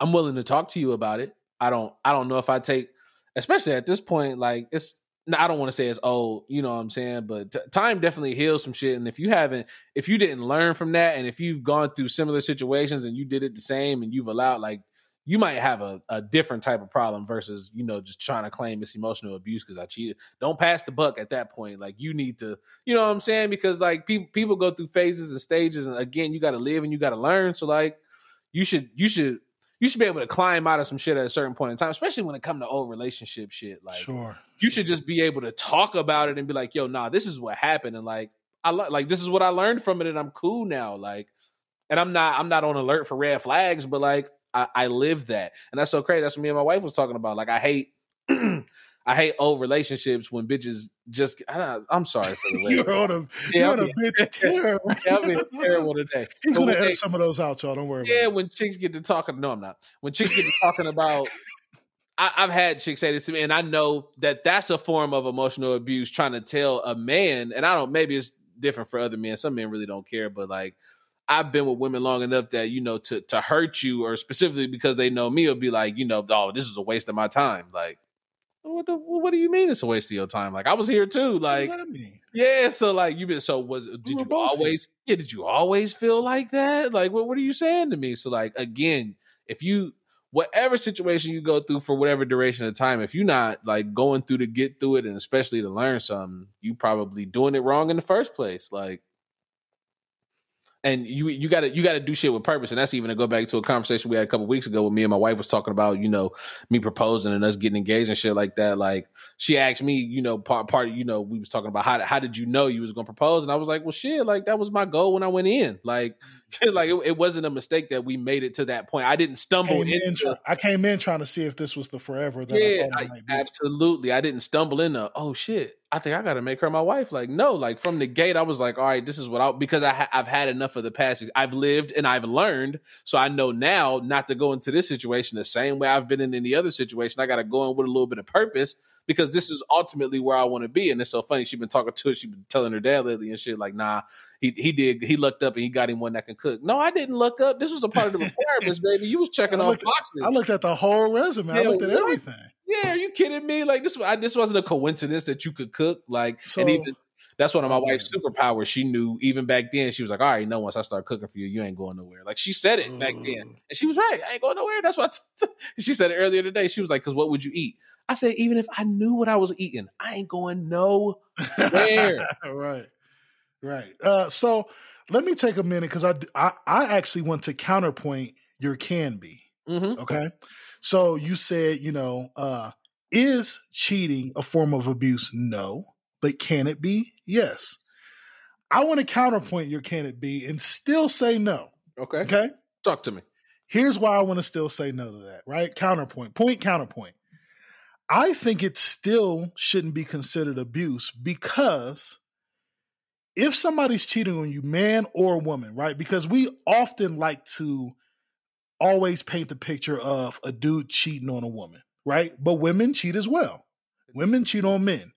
I'm willing to talk to you about it. I don't I don't know if I take especially at this point like it's I don't want to say it's old, you know what I'm saying, but t- time definitely heals some shit. And if you haven't, if you didn't learn from that, and if you've gone through similar situations and you did it the same, and you've allowed like you might have a, a different type of problem versus you know just trying to claim it's emotional abuse because I cheated. Don't pass the buck at that point. Like you need to, you know what I'm saying? Because like people people go through phases and stages, and again, you got to live and you got to learn. So like you should you should you should be able to climb out of some shit at a certain point in time, especially when it comes to old relationship shit. Like Sure. you should just be able to talk about it and be like, yo, nah, this is what happened, and like I lo- like this is what I learned from it, and I'm cool now. Like, and I'm not I'm not on alert for red flags, but like I, I live that, and that's so crazy. That's what me and my wife was talking about. Like, I hate. I hate old relationships when bitches just. I, I'm sorry for the You're on a, Yeah, you're on a bitch tear. Yeah, I'm being terrible today. He's But gonna edit some of those out, y'all. Don't worry yeah, when chicks get to talking, no, I'm not. When chicks get to talking about, I, I've had chicks say this to me, and I know that that's a form of emotional abuse. Trying to tell a man, and I don't. Maybe it's different for other men. Some men really don't care, but like. I've been with women long enough that you know to to hurt you, or specifically because they know me, will be like, you know, oh, this is a waste of my time. Like, what the? What do you mean it's a waste of your time? Like, I was here too. Like, what does that mean? yeah, so like you've been so was did were you always yeah, did you always feel like that? Like what what are you saying to me? So like again, if you whatever situation you go through for whatever duration of time, if you're not like going through to get through it and especially to learn something, you probably doing it wrong in the first place. Like and you you gotta you gotta do shit with purpose, and that's even to go back to a conversation we had a couple weeks ago with me and my wife was talking about you know me proposing and us getting engaged and shit like that. Like she asked me, you know, part part you know we was talking about how how did you know you was gonna propose, and I was like, well, shit, like that was my goal when I went in, like like it, it wasn't a mistake that we made it to that point. I didn't stumble in into try- I came in trying to see if this was the forever that I yeah, I- be. absolutely. I didn't stumble into, oh shit, I think I got to make her my wife. Like, no, like from the gate, I was like, all right, this is what I, because I ha- I've had enough of the past. I've lived and I've learned. So I know now not to go into this situation the same way I've been in any other situation. I got to go in with a little bit of purpose because this is ultimately where I want to be. And it's so funny. She's been talking to her. She's been telling her dad lately and shit like, nah, he, he did, he looked up and he got him one that can cook. No, I didn't look up. This was a part of the requirements, baby. You was checking I off looked, boxes. I looked at the whole resume. I looked at what? everything. Yeah, are you kidding me? Like this, I, this wasn't a coincidence that you could cook. Like, So- and even that's one of my wife's superpowers. She knew even back then. She was like, "All right, no, once I start cooking for you, you ain't going nowhere." Like she said it back then, and she was right. I ain't going nowhere. That's what t- she said it earlier today. She was like, "Cause what would you eat?" I said, "Even if I knew what I was eating, I ain't going nowhere." right, right. Uh, so let me take a minute because I, I I actually want to counterpoint your can be. Mm-hmm. Okay, so you said you know uh, is cheating a form of abuse? No, but can it be? Yes. I want to counterpoint your can it be and still say no. Okay, Okay. talk to me. Here's why I want to still say no to that, right? Counterpoint, point, counterpoint. I think it still shouldn't be considered abuse because if somebody's cheating on you, man or woman, right? Because we often like to always paint the picture of a dude cheating on a woman, right? But women cheat as well. Women cheat on men.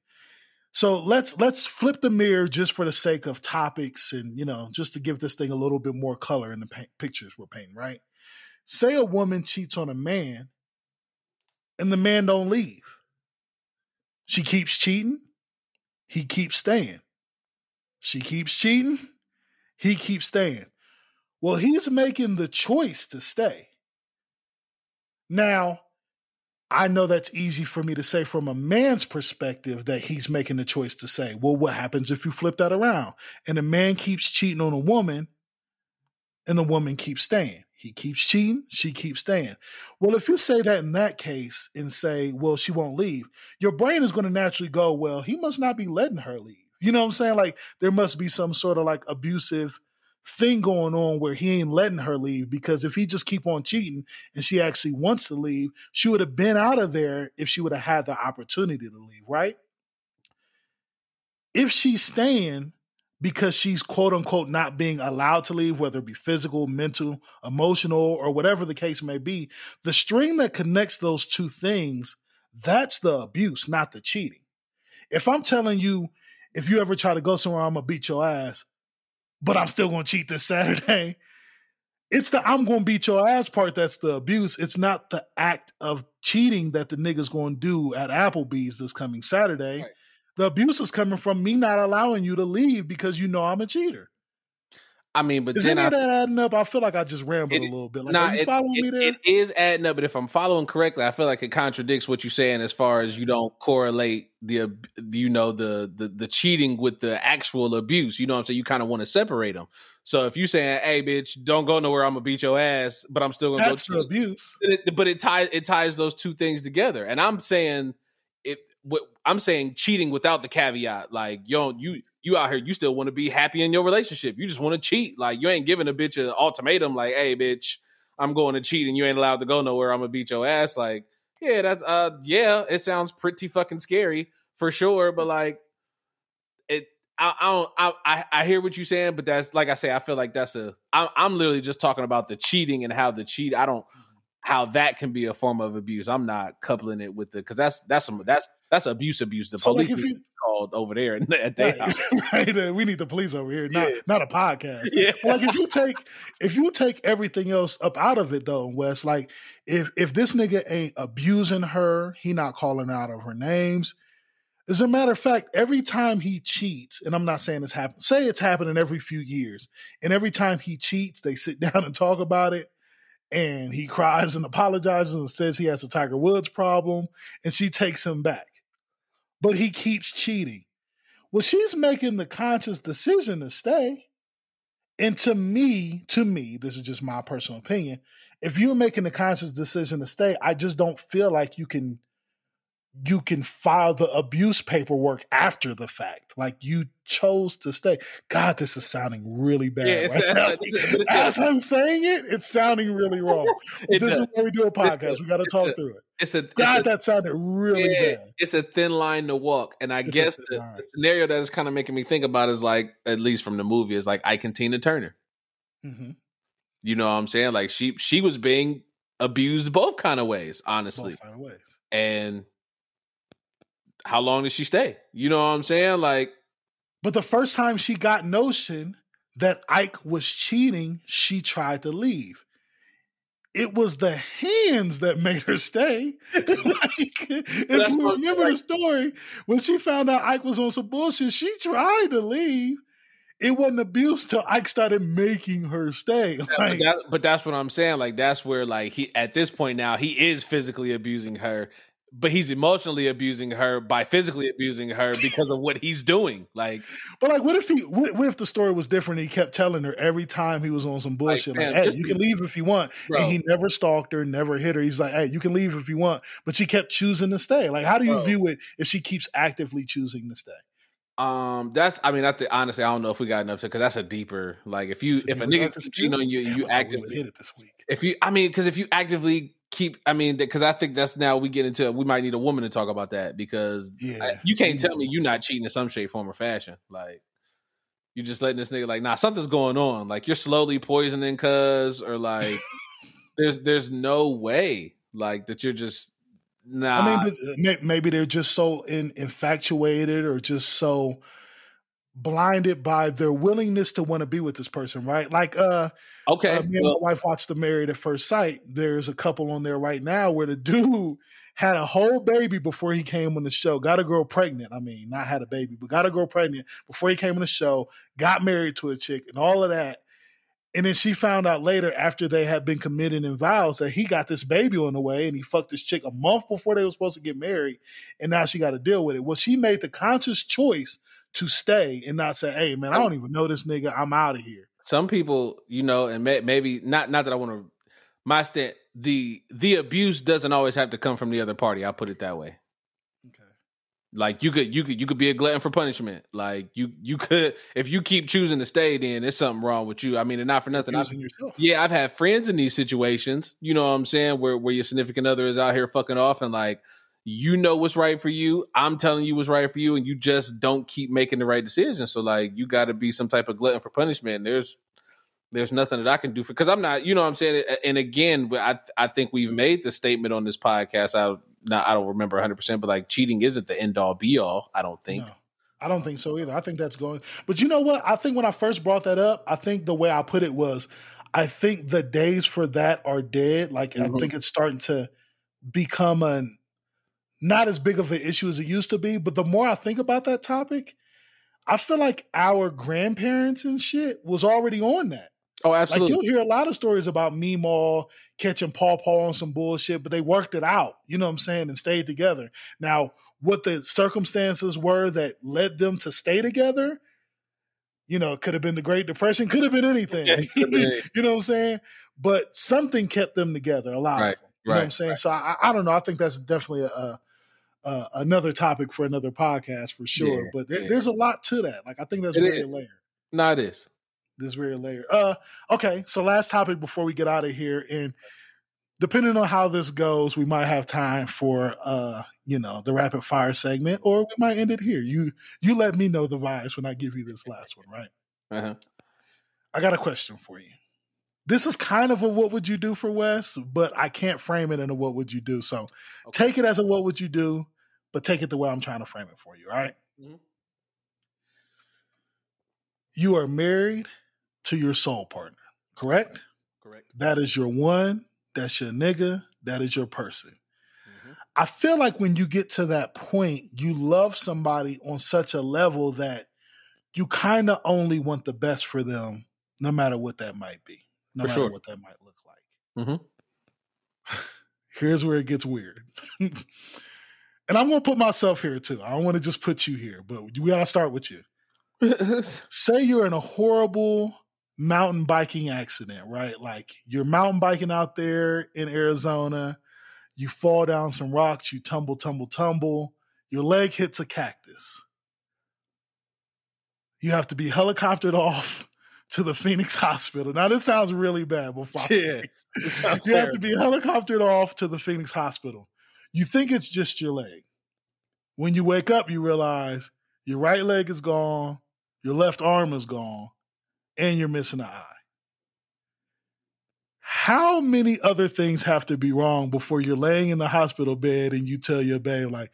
So let's let's flip the mirror just for the sake of topics and you know just to give this thing a little bit more color in the pa- pictures we're painting, right? Say a woman cheats on a man and the man don't leave. She keeps cheating, he keeps staying. She keeps cheating, he keeps staying. Well, he's making the choice to stay. Now, I know that's easy for me to say from a man's perspective that he's making the choice to say, well, what happens if you flip that around? And a man keeps cheating on a woman and the woman keeps staying. He keeps cheating, she keeps staying. Well, if you say that in that case and say, well, she won't leave, your brain is going to naturally go, well, he must not be letting her leave. You know what I'm saying? Like there must be some sort of like abusive thing going on where he ain't letting her leave because if he just keep on cheating and she actually wants to leave, she would have been out of there if she would have had the opportunity to leave, right? If she's staying because she's quote unquote not being allowed to leave, whether it be physical, mental, emotional, or whatever the case may be, the string that connects those two things, that's the abuse, not the cheating. If I'm telling you, if you ever try to go somewhere, I'm gonna beat your ass, but I'm still gonna cheat this Saturday. It's the I'm gonna beat your ass part that's the abuse. It's not the act of cheating that the nigga's gonna do at Applebee's this coming Saturday. Right. The abuse is coming from me not allowing you to leave because you know I'm a cheater. I mean, but Is then any I, of that adding up? I feel like I just rambled It- a little bit. Like, Nah, are you it- following it- me there? it is adding up, but if I'm following correctly, I feel like it contradicts what you're saying as far as you don't correlate the you know the the the cheating with the actual abuse. You know what I'm saying? You kind of want to separate them. So if you saying, "Hey, bitch, don't go nowhere. I'm gonna beat your ass," but I'm still gonna That's go. cheat," abuse. but it ties it ties those two things together. And I'm saying it. What I'm saying, cheating without the caveat, like yo, you you out here, you still want to be happy in your relationship. You just want to cheat. Like you ain't giving a bitch an ultimatum, like, hey, bitch, I'm going to cheat and you ain't allowed to go nowhere. I'm gonna beat your ass. Like, yeah, that's uh, yeah, it sounds pretty fucking scary for sure. But like, it. I, I don't. I, I I hear what you're saying, but that's like I say. I feel like that's a. I'm I'm literally just talking about the cheating and how the cheat. I don't how that can be a form of abuse. I'm not coupling it with the because that's that's some that's that's abuse abuse. The So, like, police if to be called over there at their house. right, we need the police over here, not Yeah. not a podcast. Yeah. Like if you take if you take everything else up out of it though, Wes, like if if this nigga ain't abusing her, he not calling out of her names. As a matter of fact, every time he cheats, and I'm not saying it's happening, say it's happening every few years, and every time he cheats, they sit down and talk about it, and he cries and apologizes and says he has a Tiger Woods problem, and she takes him back. But he keeps cheating. Well, she's making the conscious decision to stay. And to me, to me, this is just my personal opinion. If you're making the conscious decision to stay, I just don't feel like you can you can file the abuse paperwork after the fact. Like you chose to stay. God, this is sounding really bad. Yeah, right now. it's- but it's- As I'm saying it, it's sounding really wrong. This does. is why we do a podcast. we got to talk a- through it. It's a God, a- that sounded really yeah, bad. It's a thin line to walk, and I guess the, the scenario that is kind of making me think about is like, at least from the movie, is like Ike and Tina Turner. hmm You know what I'm saying? Like she she was being abused both kind of ways, honestly. Both kind of ways. And how long did she stay? You know what I'm saying? Like But the first time she got notion that Ike was cheating, she tried to leave. It was the hands that made her stay. like, if That's you remember the story, when she found out Ike was on some bullshit, she tried to leave. It wasn't abuse till Ike started making her stay. but, that, but that's what I'm saying. Like that's where like he at this point now he is physically abusing her, but he's emotionally abusing her by physically abusing her because of what he's doing. Like but like, what if he? What, what if the story was different? He kept telling her every time he was on some bullshit, like, man, "Hey, you can leave if you want." Bro. And he never stalked her, never hit her. He's like, "Hey, you can leave if you want," but she kept choosing to stay. Like, how do you Bro. view it if she keeps actively choosing to stay? Um, that's I mean, I think honestly, I don't know if we got enough to because that's a deeper like if you a if a nigga cheating on you, you Damn, I really actively hit it this week. if you I mean because if you actively keep I mean because I think that's now we get into we might need a woman to talk about that because Yeah, I- you can't tell me you're not cheating in some shape, form, or fashion. Like you're just letting this nigga like nah something's going on. Like you're slowly poisoning cuz or like there's there's no way like that you're just nah. I mean, but uh, maybe they're just so in, infatuated or just so blinded by their willingness to want to be with this person, right? Like, uh, okay, uh, me and well, my wife watched the Married at First Sight. There's a couple on there right now where the dude had a whole baby before he came on the show. Got a girl pregnant. I mean, not had a baby, but got a girl pregnant before he came on the show. Got married to a chick and all of that. And then she found out later, after they had been committed in vows, that he got this baby on the way and he fucked this chick a month before they were supposed to get married. And now she got to deal with it. Well, she made the conscious choice to stay and not say, hey, man, I don't even know this nigga. I'm out of here. some people, you know, and may, maybe not not that I want to my stand the the abuse doesn't always have to come from the other party. I'll put it that way. Okay. Like you could you could you could be a glutton for punishment. Like you you could if you keep choosing to stay, then there's something wrong with you. I mean, and not for nothing. I've, yeah, I've had friends in these situations. You know what I'm saying? Where where your significant other is out here fucking off and like you know what's right for you. I'm telling you what's right for you, and you just don't keep making the right decision. So like you got to be some type of glutton for punishment. And there's there's nothing that I can do for because I'm not. You know what I'm saying? And again, I I think we've made the statement on this podcast. I not I don't remember 100, percent but like cheating isn't the end all be all. I don't think. No, I don't think so either. I think that's going. But you know what? I think when I first brought that up, I think the way I put it was, I think the days for that are dead. Like I Mhm. think it's starting to become an not as big of an issue as it used to be. But the more I think about that topic, I feel like our grandparents and shit was already on that. Oh, Like absolutely. you'll hear a lot of stories about Meemaw catching Paw Paw on some bullshit, but they worked it out, you know what I'm saying, and stayed together. Now, what the circumstances were that led them to stay together, you know, it could have been the Great Depression, could have been anything. Yeah, have been anything. you know what I'm saying? But something kept them together, a lot Right, of them. You know what I'm right, saying? So I, I don't know. I think that's definitely a, a another topic for another podcast for sure. Yeah, but there, yeah. there's a lot to that. Like I think that's It very is. layered no, it is. this very layer. Uh, okay. So last topic before we get out of here, and depending on how this goes, we might have time for uh, you know, the rapid fire segment, or we might end it here. You you let me know the vibes when I give you this last one, right? Uh-huh. I got a question for you. This is kind of a what would you do for Wes, but I can't frame it in a what would you do. So take it as a what would you do, but take it the way I'm trying to frame it for you. All right? Mhm. You are married to your soul partner, correct? Correct. That is your one. That's your nigga. That is your person. Mhm. I feel like when you get to that point, you love somebody on such a level that you kind of only want the best for them, no matter what that might be, no For matter sure. what that might look like. Mhm. Here's where it gets weird. and I'm going to put myself here too. I don't want to just put you here, but we got to start with you. say you're in a horrible mountain biking accident, right? Like you're mountain biking out there in Arizona, you fall down some rocks, you tumble, tumble, tumble, your leg hits a cactus. You have to be helicoptered off to the Phoenix hospital. Now, this sounds really bad, but yeah. You have to be helicoptered off to the Phoenix hospital. You think it's just your leg. When you wake up, you realize your right leg is gone, your left arm is gone, and you're missing an eye. How many other things have to be wrong before you're laying in the hospital bed and you tell your babe, like,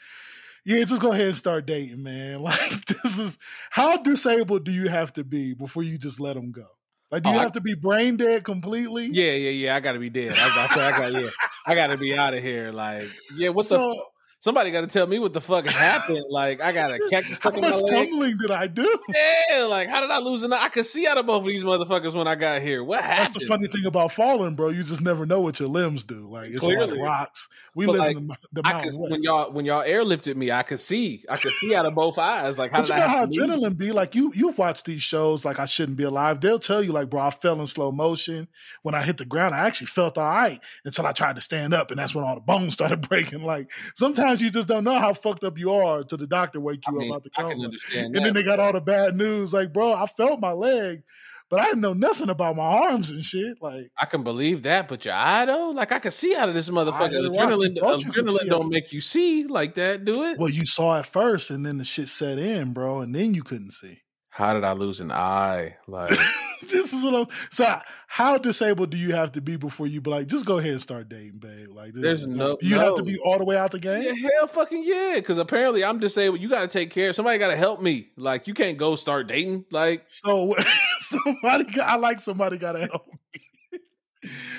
yeah, just go ahead and start dating, man. Like, this is how disabled do you have to be before you just let them go? Like, do Oh, you I- have to be brain dead completely? Yeah, yeah, yeah. I gotta be dead. I got, I got, yeah. I gotta be out of here. Like, yeah. What's? So- fu- Somebody got to tell me what the fuck happened. Like, I got a cactus How stuck in my much tumbling did I do? Yeah, like, how did I lose an eye? I could see out of both of these motherfuckers when I got here. What happened? That's the funny thing about falling, bro. You just never know what your limbs do. Like it's a lot of Clearly. rocks. We But, live like, in the, the I mountain when y'all when y'all airlifted me, I could see. I could see out of both eyes. Like, how But did you know I how adrenaline be? Like you, you've watched these shows. Like I shouldn't be alive. They'll tell you, like, bro, I fell in slow motion when I hit the ground. I actually felt all right until I tried to stand up, and that's when all the bones started breaking. Like sometimes you just don't know how fucked up you are until the doctor wake I you mean, up out the I coma. And that. then they got all the bad news. Like, bro, I felt my leg, but I didn't know nothing about my arms and shit. Like. I can believe that, but your eye though, like I can see out of this motherfucker. Adrenaline, You thought you could see adrenaline don't make you see like that. Do it? Well, you saw it first, and then the shit set in, bro, and then you couldn't see. How did I lose an eye? Like, this is what I'm. So, how disabled do you have to be before you be like, just go ahead and start dating, babe? Like, this, There's no- You have to be all the way out the game. yeah, hell, fucking yeah. Because apparently I'm disabled. You got to take care. Somebody got to help me. Like, you can't go start dating. Like, So somebody, got, I like somebody got to help me.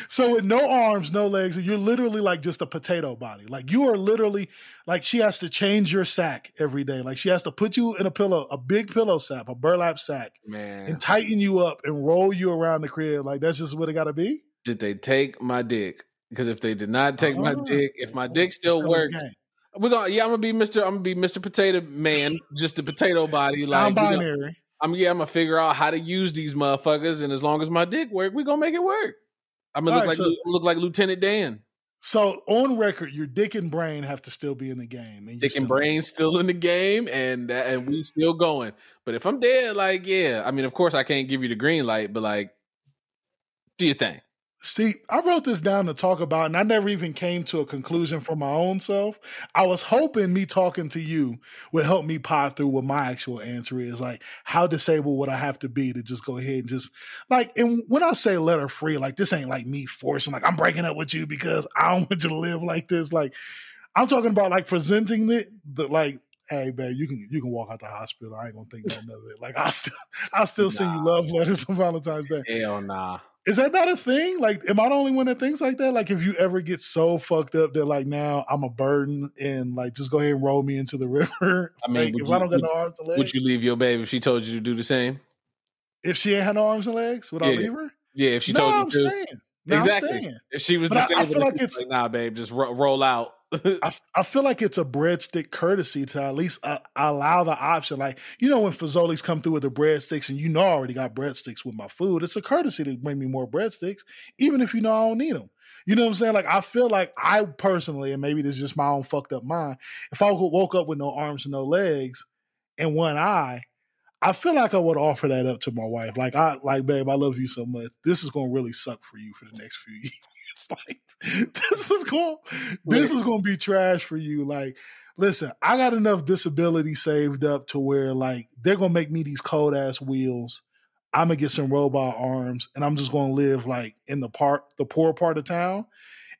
So with no arms, no legs, and you're literally like just a potato body. Like you are literally like she has to change your sack every day. Like she has to put you in a pillow, a big pillow sack, a burlap sack, man, and tighten you up and roll you around the crib. Like that's just what it got to be. did they take my dick? Because if they did not take my Oh, dick, if my dick still worked, game. we're gonna yeah, I'm gonna be Mr. I'm gonna be Mr. Potato Man, just a potato body. Like, we gonna- non-binary. I'm yeah, I'm gonna figure out how to use these motherfuckers, and as long as my dick work, we gonna make it work. I'm gonna look right, like so- look like Lieutenant Dan. So on record, your dick and brain have to still be in the game. And Dick and brain still in the game, and uh, and we still going. But if I'm dead, like yeah, I mean, of course I can't give you the green light, but like, do your thing. See, I wrote this down to talk about, and I never even came to a conclusion for my own self. I was hoping me talking to you would help me pod through what my actual answer is. Like, how disabled would I have to be to just go ahead and just like, and when I say letter free, like this ain't like me forcing, like I'm breaking up with you because I don't want you to live like this. Like, I'm talking about like presenting it, but like, hey, man, you can you can walk out the hospital. I ain't gonna think nothing of it. Like, I still I still send you love letters on Valentine's Day. Hell nah. Is that not a thing? Like, am I the only one that thinks like that? Like, if you ever get so fucked up that like now I'm a burden and like just go ahead and roll me into the river. I mean, like, if you- I don't got no arms and legs, Would you leave your baby if she told you to do the same? if she ain't had no arms and legs, would I leave her? Yeah, if she no, told you I'm to. staying. No, Exactly. If she was But I- I feel like it's- like, nah, babe, just ro- roll out. I, I feel like it's a breadstick courtesy to at least uh, allow the option. Like, you know, when Fazoli's come through with the breadsticks and you know I already got breadsticks with my food, it's a courtesy to bring me more breadsticks, even if you know I don't need them. You know what I'm saying? Like, I feel like I personally, and maybe this is just my own fucked up mind, if I woke up with no arms and no legs and one eye, I feel like I would offer that up to my wife. Like, I like, babe, I love you so much. This is gonna really suck for you for the next few years. like, this is going, this is gonna be trash for you. Like, listen, I got enough disability saved up to where like they're gonna make me these cold ass wheels. I'm gonna get some robot arms, and I'm just gonna live like in the part, the poor part of town.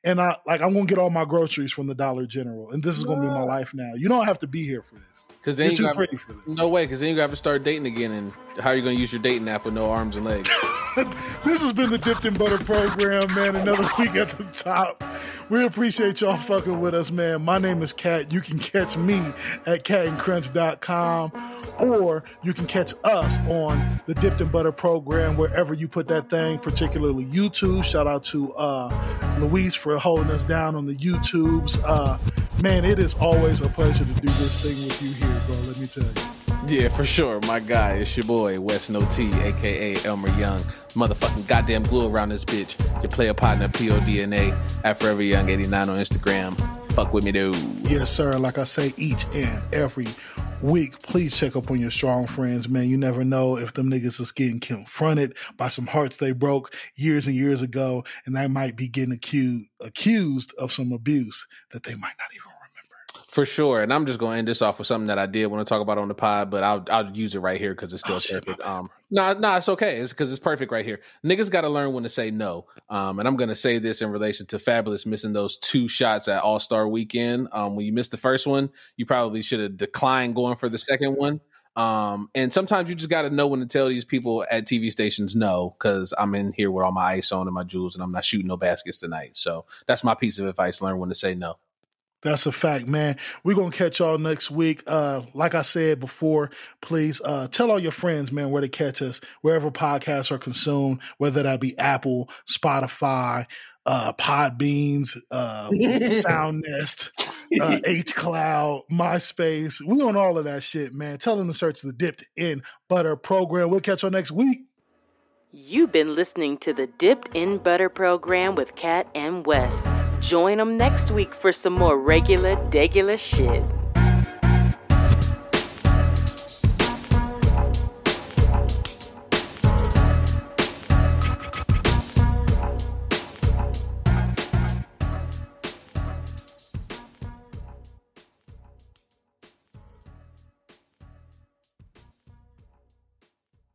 And I like I'm gonna get all my groceries from the Dollar General, and this is gonna be my life now. You don't have to be here for this. Because then You're you too pretty for this. no way. Because then you got to start dating again, and how are you going to use your dating app with no arms and legs? this has been the Dipped in Butter program, man. Another week at the top. We appreciate y'all fucking with us, man. My name is Kat. You can catch me at catandcrunch.com or you can catch us on the Dipped in Butter program wherever you put that thing, particularly YouTube. Shout out to uh, Louise for holding us down on the YouTubes. Uh, man, it is always a pleasure to do this thing with you here, bro. Let me tell you. Yeah, for sure. My guy, it's your boy, Wes No T, aka Elmer Young. Motherfucking goddamn glue around this bitch. Your player partner, PODNA, at Forever Young 89 on Instagram. Fuck with me, dude. Yes, sir. Like I say each and every week, please check up on your strong friends, man. You never know if them niggas is getting confronted by some hearts they broke years and years ago, and they might be getting accused accused of some abuse that they might not even. For sure. And I'm just going to end this off with something that I did want to talk about on the pod, but I'll, I'll use it right here because it's still Oh, perfect. Um, no, no, it's okay. It's because it's perfect right here. Niggas got to learn when to say no. Um, and I'm going to say this in relation to Fabolous missing those two shots at All Star Weekend. Um, when you missed the first one, you probably should have declined going for the second one. Um, and sometimes you just got to know when to tell these people at TV stations no, because I'm in here with all my ice on and my jewels, and I'm not shooting no baskets tonight. So that's my piece of advice: learn when to say no. That's a fact, man. We're gonna catch y'all next week. Uh, like I said before, please uh, tell all your friends, man, where to catch us, wherever podcasts are consumed, whether that be Apple, Spotify, uh, Podbeans, uh, Sound Nest, uh, H Cloud, MySpace. We on all of that shit, man. Tell them to search the Dipped in Butter program. We'll catch y'all next week. You've been listening to the Dipped in Butter program with Kat and Wes. Join them next week for some more regular, degular shit.